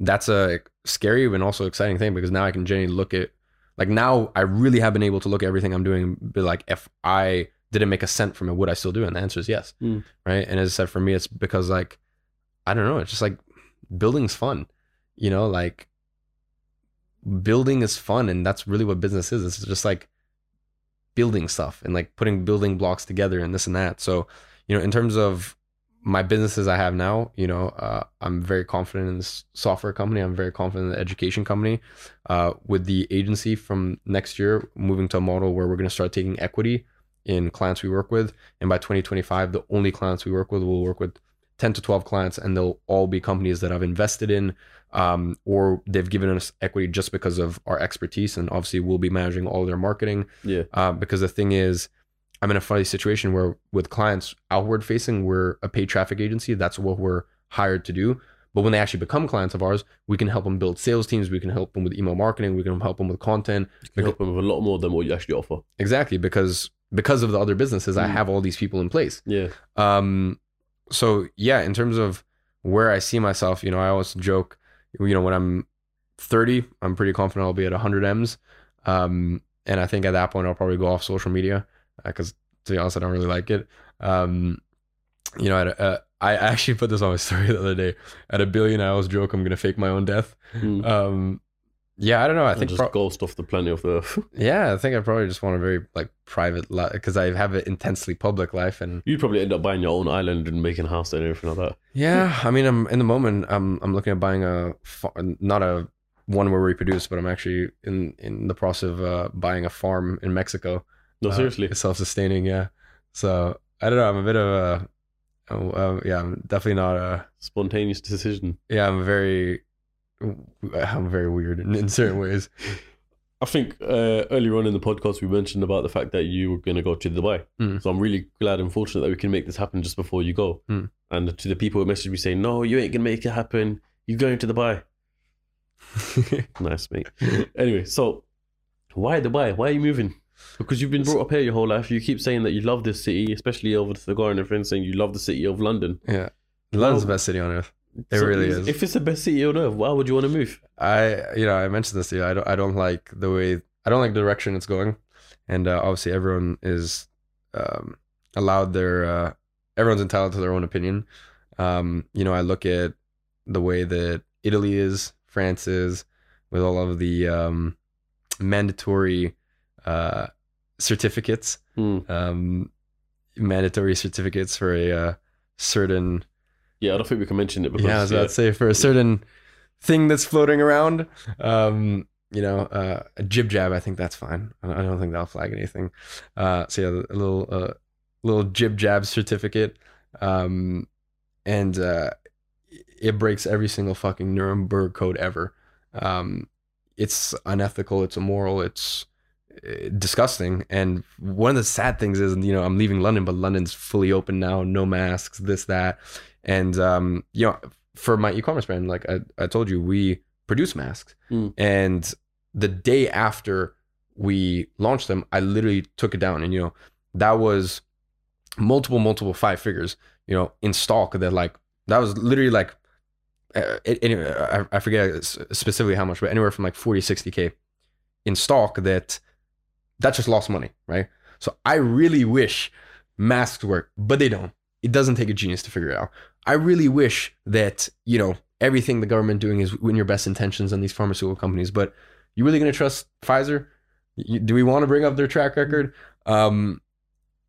that's a scary and also exciting thing because now I can genuinely look at, like now I really have been able to look at everything I'm doing, and be like, if I didn't make a cent from it, would I still do it? And the answer is yes. Mm. Right. And as I said, for me, it's because like, I don't know, it's just like building's fun, you know, like building is fun. And that's really what business is. It's just like building stuff and like putting building blocks together and this and that. So, you know, in terms of my businesses I have now, you know, uh, I'm very confident in this software company. I'm very confident in the education company. Uh, with the agency from next year, moving to a model where we're going to start taking equity in clients we work with. And by 2025, the only clients we work with will work with 10 to 12 clients and they'll all be companies that I've invested in um, or they've given us equity just because of our expertise and obviously we'll be managing all their marketing Yeah. uh, because the thing is i'm in a funny situation where with clients outward facing we're a paid traffic agency that's what we're hired to do but when they actually become clients of ours we can help them build sales teams we can help them with email marketing we can help them with content You can help them with a lot more than what you actually offer. exactly because because of the other businesses i Mm. have all these people in place Yeah. um, so yeah, in terms of where I see myself, you know, I always joke, you know, when I'm 30, I'm pretty confident I'll be at 100 M's. Um, and I think at that point I'll probably go off social media because to be honest, I don't really like it. Um, you know, at a, I actually put this on my story the other day. At a billion, I always joke I'm gonna fake my own death. Mm. Um, yeah, I don't know. I think just pro- ghost off the plenty of Earth. yeah, I think I probably just want a very like private life because I have an intensely public life and You'd probably end up buying your own island and making a house there and everything like that. Yeah, I mean, I'm in the moment. I'm I'm looking at buying a not a one where we produce, but I'm actually in in the process of uh, buying a farm in Mexico. No, Uh, seriously. it's self-sustaining. Yeah, so I don't know. I'm a bit of a, oh, uh, yeah, I'm definitely not a. Spontaneous decision. Yeah, I'm very, I'm very weird in, in certain ways. I think uh, earlier on in the podcast we mentioned about the fact that you were going to go to Dubai. Mm. So I'm really glad and fortunate that we can make this happen just before you go. Mm. And to the people who messaged me saying, "No, you ain't going to make it happen. You're going to Dubai." Nice, mate. anyway, so why Dubai? Why are you moving? Because you've been brought up here your whole life. You keep saying that you love this city, especially over the cigar and everything, saying you love the city of London. yeah, London's the best city on earth. It So really is. If it's the best city on earth, why would you want to move? I you know I mentioned this to you. I don't I don't like the way I don't like the direction it's going, and uh, obviously everyone is um, allowed their uh, everyone's entitled to their own opinion. Um, you know I look at the way that Italy is, France is, with all of the um, mandatory uh, certificates, um, mandatory certificates for a uh, certain Yeah, I don't think we can mention it because yeah, I was about to say for a certain thing that's floating around. Um, you know, uh, a jib jab. I think that's fine. I I don't think that'll flag anything. Uh, so yeah, a little uh, little jib jab certificate, um, and uh, it breaks every single fucking Nuremberg code ever. Um, it's unethical. It's immoral. It's uh, disgusting. And one of the sad things is, you know, I'm leaving London, but London's fully open now. No masks. This that. And um, you know, for my e-commerce brand, like I, I told you, we produce masks. Mm. And the day after we launched them, I literally took it down. And you know, that was multiple, multiple five figures, you know, in stock that like that was literally like uh, anyway, I, I forget specifically how much, but anywhere from like 40, 60k in stock that that just lost money, right? So I really wish masks work, but they don't. It doesn't take a genius to figure it out. I really wish that, you know, everything the government doing is in your best intentions on these pharmaceutical companies, but you really going to trust Pfizer? You, do we want to bring up their track record? Um,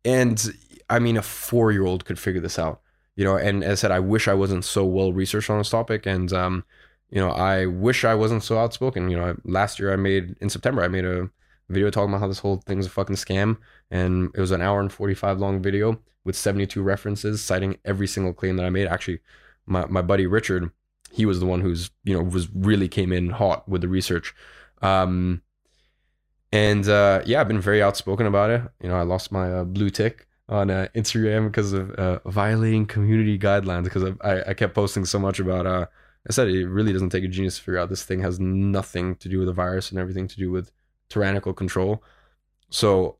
and I mean, a four year old could figure this out, you know. And as I said, I wish I wasn't so well researched on this topic, and um, you know, I wish I wasn't so outspoken. You know, last year I made in September I made a video talking about how this whole thing's a fucking scam, and it was an hour and forty five long video with seventy two references citing every single claim that I made. Actually, my my buddy Richard, he was the one who's you know was really came in hot with the research. Um, and uh, yeah, I've been very outspoken about it. You know, I lost my uh, blue tick on uh, Instagram because of uh, violating community guidelines because I, I kept posting so much about. Uh, I said it really doesn't take a genius to figure out this thing has nothing to do with the virus and everything to do with tyrannical control. So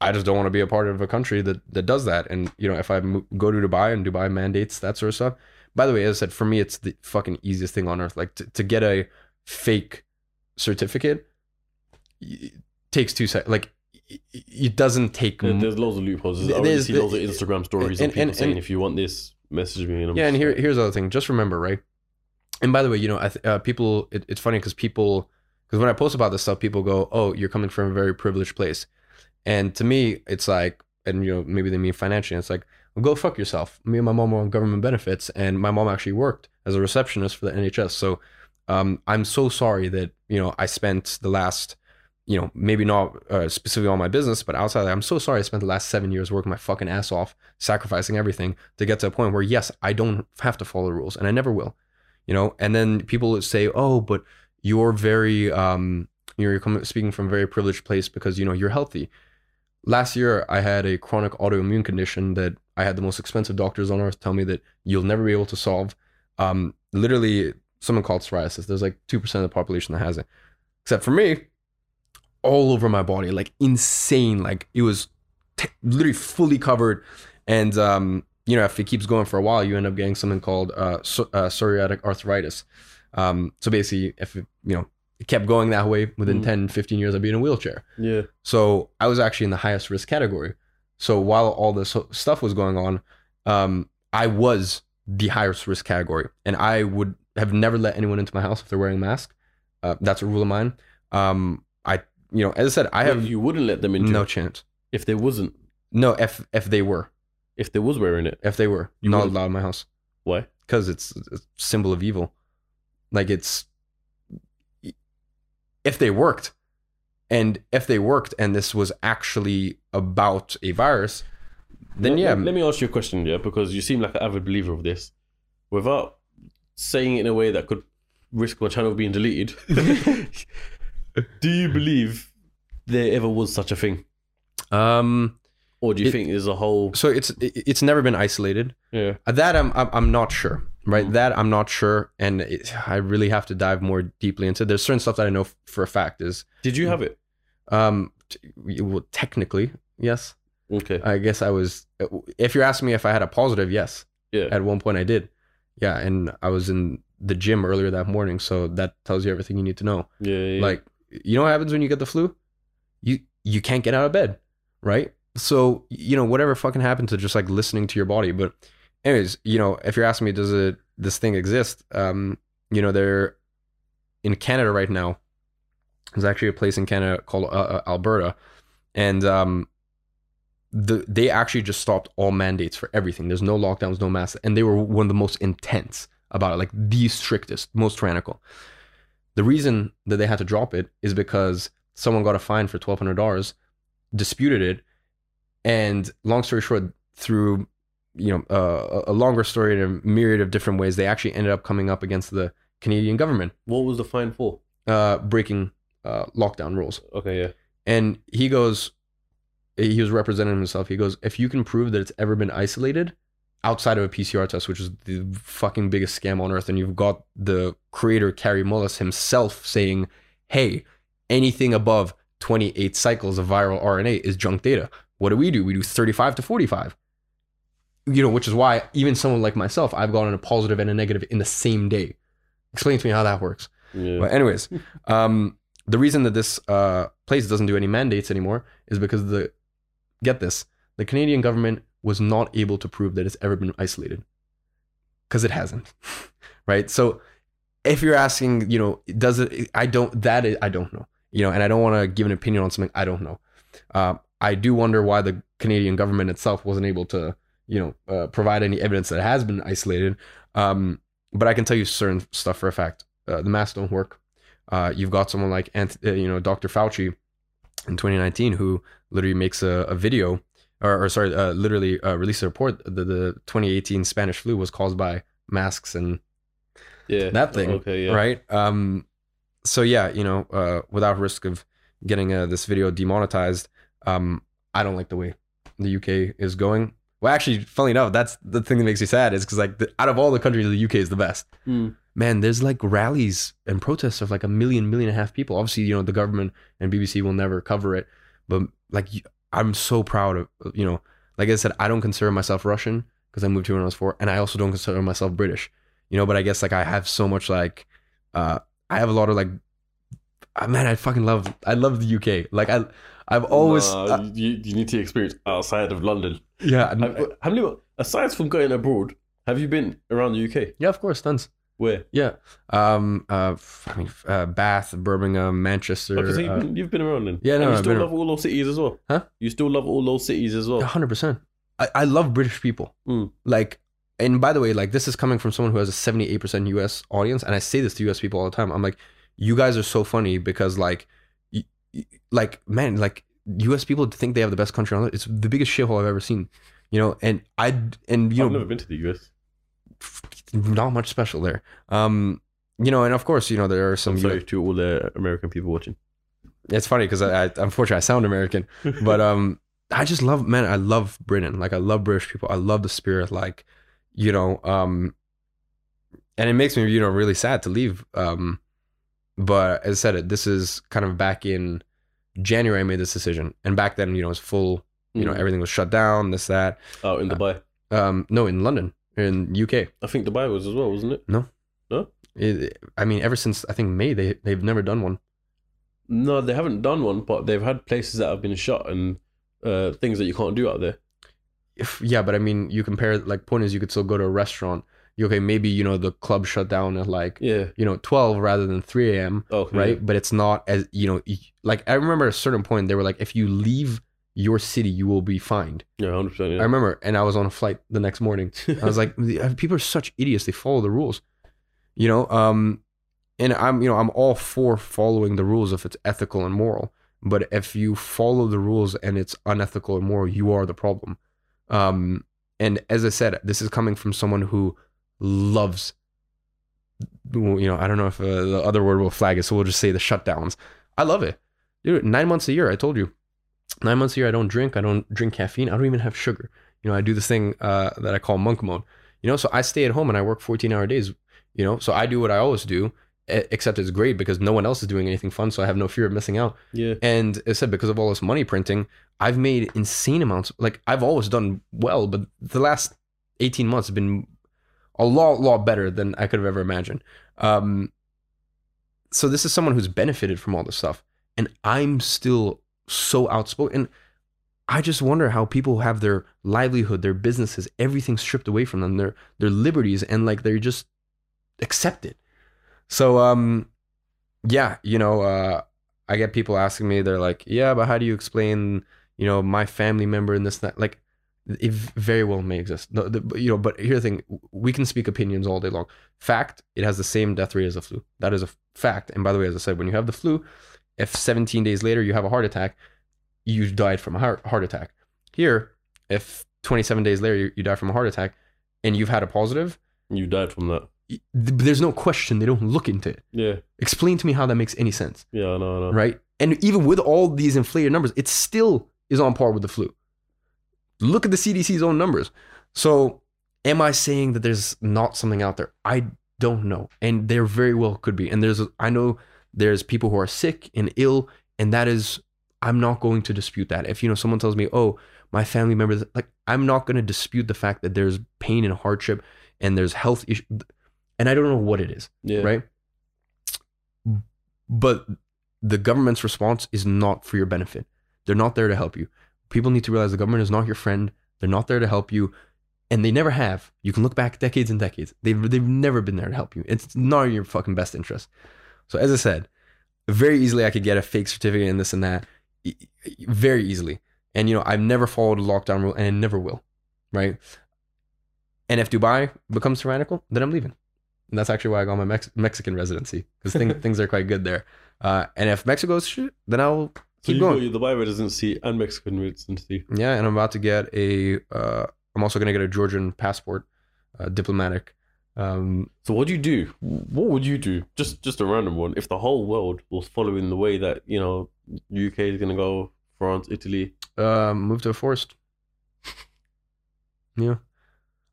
I just don't want to be a part of a country that that does that. And you know, if I mo- go to Dubai and Dubai mandates that sort of stuff. By the way, as I said, for me, it's the fucking easiest thing on earth. Like to, to get a fake certificate it takes two seconds. Like it- doesn't take. There- There's loads of loopholes. I already There's- see loads of Instagram stories and- of people and- saying, and- "If you want this, message me." And I'm yeah, and here here's the other thing. Just remember, right? And by the way, you know, I th- uh, people. It, it's funny because people, because when I post about this stuff, people go, "Oh, you're coming from a very privileged place," and to me, it's like, and you know, maybe they mean financially. It's like, well, go fuck yourself. Me and my mom were on government benefits, and my mom actually worked as a receptionist for the NHS. So, um, I'm so sorry that you know I spent the last, you know, maybe not uh, specifically on my business, but outside, I'm so sorry. I spent the last seven years working my fucking ass off, sacrificing everything to get to a point where, yes, I don't have to follow the rules, and I never will. You know, and then people say, "Oh, but you're very, um, you're coming, speaking from a very privileged place because you know you're healthy." Last year, I had a chronic autoimmune condition that I had the most expensive doctors on earth tell me that you'll never be able to solve. Um, literally, someone called psoriasis. There's like two percent of the population that has it, except for me all over my body, like insane. Like it was t- literally fully covered. And, um, you know, if it keeps going for a while, you end up getting something called uh, uh, psoriatic arthritis. Um, so basically, if it, you know, it kept going that way within Mm. 10, 15 years, I'd be in a wheelchair. Yeah. So I was actually in the highest risk category. So while all this stuff was going on, um, I was the highest risk category, and I would have never let anyone into my house if they're wearing a mask. Uh, that's a rule of mine. Um, I, you know, as I said, I have you wouldn't let them into no chance. if they wasn't No, if if they were, if they was wearing it. if they were You not wouldn't- allowed in my house Why? because it's a symbol of evil. Like it's if they worked, and if they worked, and this was actually about a virus, then let, yeah, Let, let me ask you a question, yeah, because you seem like an avid believer of this. Without saying it in a way that could risk my channel being deleted, do you believe there ever was such a thing, um. or do you It- think there's a whole? So it's it- it's never been isolated. Yeah. That I'm I'm, I'm not sure. Right, Mm. that I'm not sure, and it, I really have to dive more deeply into. There's certain stuff that I know f- for a fact is, Did you have it? um, t- well, technically, yes. Okay. I guess I was. If you're asking me if I had a positive, yes. Yeah. At one point, I did. Yeah, and I was in the gym earlier that morning, so that tells you everything you need to know. Yeah. yeah. Like, you know what happens when you get the flu? You you can't get out of bed, right? So you know whatever fucking happened to just like listening to your body. But anyways, you know if you're asking me, does it this thing exist? Um, you know they're in Canada right now. There's actually a place in Canada called uh, uh, Alberta, and um, the they actually just stopped all mandates for everything. There's no lockdowns, no masks, and they were one of the most intense about it, like the strictest, most tyrannical. The reason that they had to drop it is because someone got a fine for twelve hundred dollars, disputed it, and long story short, through you know uh, a longer story in a myriad of different ways, they actually ended up coming up against the Canadian government, what was the fine for? uh, breaking uh, lockdown rules. Okay. Yeah. And he goes, he was representing himself. He goes, if you can prove that it's ever been isolated outside of a PCR test, which is the fucking biggest scam on earth, and you've got the creator, Kary Mullis himself saying, hey, anything above 28 cycles of viral RNA is junk data. What do we do? We do 35 to 45. You know, which is why even someone like myself, I've gotten a positive and a negative in the same day. Explain to me how that works. Yeah. But anyways, um, the reason that this uh, place doesn't do any mandates anymore is because the get this the Canadian government was not able to prove that it's ever been isolated because it hasn't, right? So if you're asking, you know, does it? I don't. That is, I don't know. You know, and I don't want to give an opinion on something I don't know. Uh, I do wonder why the Canadian government itself wasn't able to, you know, uh, provide any evidence that it has been isolated. Um, but I can tell you certain stuff for a fact. Uh, the masks don't work. Uh, you've got someone like, uh, you know, Dr. Fauci in 2019 who literally makes a, a video, or, or sorry, uh, literally uh, released a report that the 2018 Spanish flu was caused by masks and yeah. that thing, Okay. Yeah. right? Um, so yeah, you know, uh, without risk of getting uh, this video demonetized, um, I don't like the way the UK is going. Well, actually, funny enough, that's the thing that makes me sad is because like the, out of all the countries, the UK is the best. Mm. Man, there's like rallies and protests of like a million, million and a half people. Obviously, you know, the government and BBC will never cover it, but like I'm so proud of you know, like I said, I don't consider myself Russian because I moved here when I was four, and I also don't consider myself British. You know, but I guess like I have so much like, uh, I have a lot of like, ah, man, I fucking love, I love the UK. Like I, I've always, Nah, uh, you, you need to experience outside of London. yeah, and- Have, how many? Aside from going abroad, have you been around the UK? yeah, of course, tons. Where? Yeah, um, uh, I mean, uh, Bath, Birmingham, Manchester. Okay, so you've, uh, been, you've been around then. Yeah, no, And you I've still love all those cities as well. Huh? You still love all those cities as well. hundred percent. I, I love British people. Mm. Like, and by the way, like this is coming from someone who has a seventy-eight percent U.S. audience, and I say this to U.S. people all the time. I'm like, you guys are so funny because like, like man, like U.S. people think they have the best country on it. It's the biggest shithole I've ever seen. You know, and I and you I've know never been to the US. not much special there. Um, you know, and of course, you know there are some. I'm sorry to all the American people watching. It's funny because I, I, unfortunately, I sound American, but um, I just love, man, I love Britain. Like I love British people. I love the spirit. Like, you know, um, and it makes me, you know, really sad to leave. Um, but as I said, it this is kind of back in January. I made this decision, and back then, you know, it was full. You know, Mm. everything was shut down. This that. Oh, in Dubai. Um, no, in London, in UK. I think Dubai was as well, wasn't it? No, no. It, I mean, ever since I think May, they they've never done one. No, they haven't done one, but they've had places that have been shut and uh, things that you can't do out there. if yeah, but I mean, you compare like point is you could still go to a restaurant. Okay, maybe you know the club shut down at like Yeah. you know twelve rather than three a.m. Okay. Right, but it's not as you know like I remember at a certain point they were like if you leave your city you will be fined. Yeah, hundred percent. I remember, and I was on a flight the next morning. I was like, uh, people are such idiots. They follow the rules, you know. Um, and I'm, you know, I'm all for following the rules if it's ethical and moral. But if you follow the rules and it's unethical and moral, you are the problem. Um, and as I said, this is coming from someone who loves, you know, I don't know if uh, the other word will flag it, so we'll just say the shutdowns. I love it, dude. Nine months a year, I told you, nine months a year, I don't drink. I don't drink caffeine. I don't even have sugar you know i do this thing uh, that i call monk mode you know so i stay at home and i work 14 hour days you know so i do what i always do except it's great because no one else is doing anything fun so i have no fear of missing out Yeah. and as i said because of all this money printing i've made insane amounts like i've always done well but the last 18 months have been a lot lot better than i could have ever imagined um so this is someone who's benefited from all this stuff and i'm still so outspoken and I just wonder how people have their livelihood, their businesses, everything stripped away from them, their their liberties, and like they're just accepted. So um, yeah, you know, uh, I get people asking me, they're like, yeah, but how do you explain, you know, my family member and this that? Like, it very well may exist. No, the, but, you know, but here's the thing: we can speak opinions all day long. Fact, it has the same death rate as the flu. That is a fact. And by the way, as I said, when you have the flu, if 17 days later you have a heart attack, you died from a heart, heart attack. Here, if 27 days later you, you die from a heart attack and you've had a positive, You died from that. there's no question. They don't look into it. Yeah. Explain to me how that makes any sense, Yeah. I know. I know. right? And even with all these inflated numbers, it still is on par with the flu. Look at the CDC's own numbers. So, am I saying that there's not something out there? I don't know, and there very well could be. And there's, I know there's people who are sick and ill, and that is, I'm not going to dispute that. If you know someone tells me, oh, my family members, like I'm not going to dispute the fact that there's pain and hardship, and there's health issues, and I don't know what it is Yeah. right? But the government's response is not for your benefit. They're not there to help you. People need to realize the government is not your friend. They're not there to help you, and they never have. You can look back decades and decades. They've they've never been there to help you. It's not in your fucking best interest. So as I said, very easily I could get a fake certificate and this and that, very easily. And you know I've never followed a lockdown rule, and I never will, right? And if Dubai becomes tyrannical, then I'm leaving. And that's actually why I got my Mex- Mexican residency because thing, things are quite good there. Uh, and if Mexico's shit, then I'll So keep you going. the Dubai residency and Mexican residency. Yeah, and I'm about to get a. Uh, I'm also gonna get a Georgian passport, uh, diplomatic. Um, So what do you do? What would you do? Just just a random one. If the whole world was following the way that you know UK is gonna go, France, Italy. uh, move to a forest. yeah,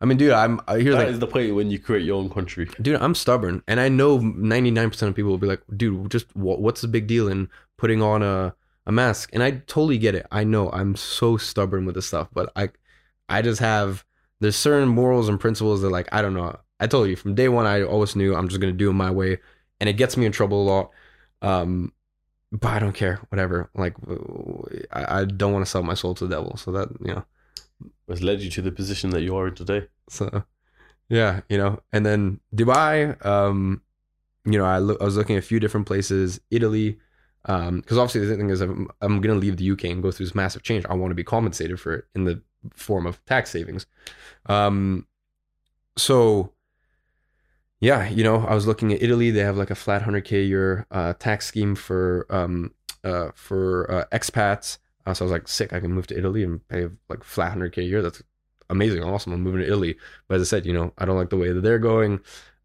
I mean, dude, I'm uh, here's That like, is the point when you create your own country. dude, I'm stubborn, and I know 99 percent of people will be like, dude, just wha- what's the big deal in putting on a a mask? And I totally get it. I know I'm so stubborn with this stuff, but I, I just have there's certain morals and principles that like I don't know. I told you from day one, I always knew I'm just gonna do it my way, and it gets me in trouble a lot. Um, but I don't care, whatever. Like, I, I don't want to sell my soul to the devil. So that you know, Has led you to the position that you are in today. so yeah, you know. And then Dubai, um, you know, I, look, I was looking at a few different places, Italy, um, because obviously the thing is, I'm, I'm gonna leave the UK and go through this massive change. I want to be compensated for it in the form of tax savings. Um, so yeah, you know, I was looking at Italy. They have like a flat 100k a year uh, tax scheme for um, uh, for uh, expats. Uh, so I was like, sick. I can move to Italy and pay like flat hundred k a year. That's amazing, awesome. I'm moving to Italy. But as I said, you know, I don't like the way that they're going.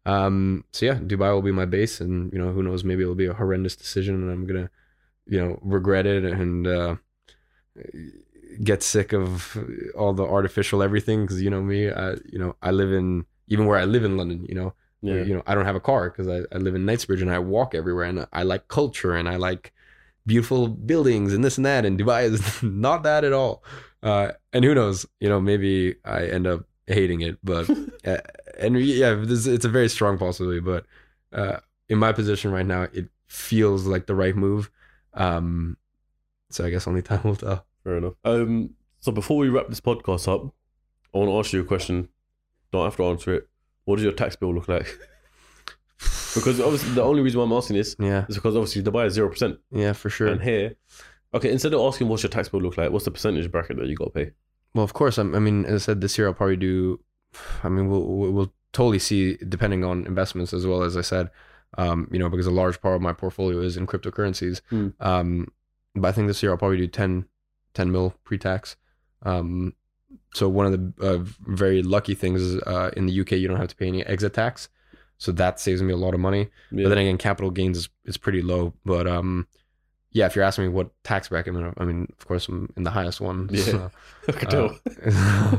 Um, so yeah, Dubai will be my base, and you know, who knows? Maybe it'll be a horrendous decision, and I'm gonna, you know, regret it and uh, get sick of all the artificial everything. Because you know me, I, you know, I live in even where I live in London. You know, Yeah. you know, I don't have a car because I, I live in Knightsbridge and I walk everywhere, and I like culture and I like beautiful buildings and this and that. And Dubai is not that at all. Uh, and who knows? You know, maybe I end up hating it, but uh, and yeah, this, it's a very strong possibility. But uh, in my position right now, it feels like the right move. Um, so I guess only time will tell. Fair enough. Um, so before we wrap this podcast up, I want to ask you a question. Don't have to answer it. What does your tax bill look like? because obviously the only reason why I'm asking this Yeah, is because obviously Dubai is zero percent, yeah, for sure. and here, okay, instead of asking what's your tax bill look like, what's the percentage bracket that you got to pay? Well, of course. I'm, I mean, as I said, this year I'll probably do. I mean, we'll we'll totally see depending on investments as well as I said. Um, you know, because a large part of my portfolio is in cryptocurrencies. Hmm. Um, but I think this year I'll probably do 10, 10 mil pre-tax. Um, so one of the uh, very lucky things is uh, in the UK you don't have to pay any exit tax, so that saves me a lot of money. Yeah. But then again, capital gains is, is pretty low. But um, yeah, if you're asking me what tax bracket, I'm I mean, of course, I'm in the highest one. Yeah. so, I can tell. uh,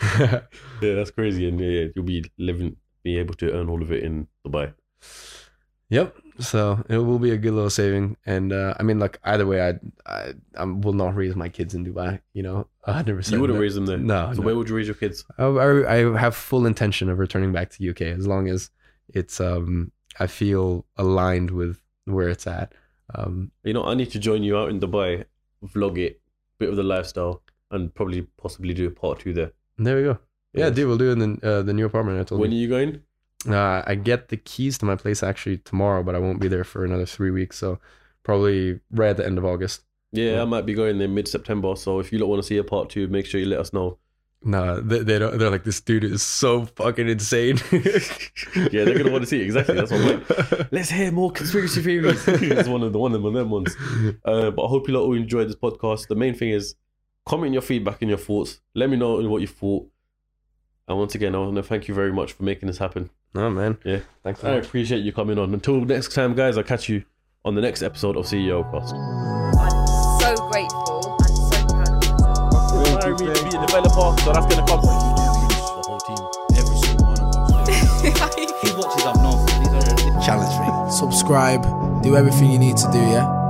yeah, that's crazy, and yeah, yeah, you'll be living, be able to earn all of it in Dubai. yep. So it will be a good little saving, and uh, I mean, like either way, I I, I will not raise my kids in Dubai. You know, hundred percent. You wouldn't raise them there. No, So no. where would you raise your kids? I, I I have full intention of returning back to UK as long as it's um I feel aligned with where it's at. Um, You know, I need to join you out in Dubai, vlog it, bit of the lifestyle, and probably possibly do a part two there. there we go. Yeah, Yes. dude, we'll do it in the, uh, the new apartment. I told When you. are you going? Uh, I get the keys to my place actually tomorrow, but I won't be there for another three weeks. So probably right at the end of August. Yeah, Yeah. I might be going there mid September. So if you don't want to see a part two, make sure you let us know. No, they, they don't. They're like this dude is so fucking insane. Yeah, they're gonna want to see it. exactly. That's what I'm like. Let's hear more conspiracy theories. it's one of the one of them ones. Uh, but I hope you lot all enjoyed this podcast. The main thing is comment your feedback and your thoughts. Let me know what you thought. And once again, I want to thank you very much for making this happen. Oh man. Yeah. Thanks I much. appreciate you coming on. Until next time, guys, I'll catch you on the next episode of CEO Cast. Me to be a developer, so that's gonna come. The whole team, every single one of us. These watches up north, these are challenge me. Subscribe, do everything you need to do, yeah?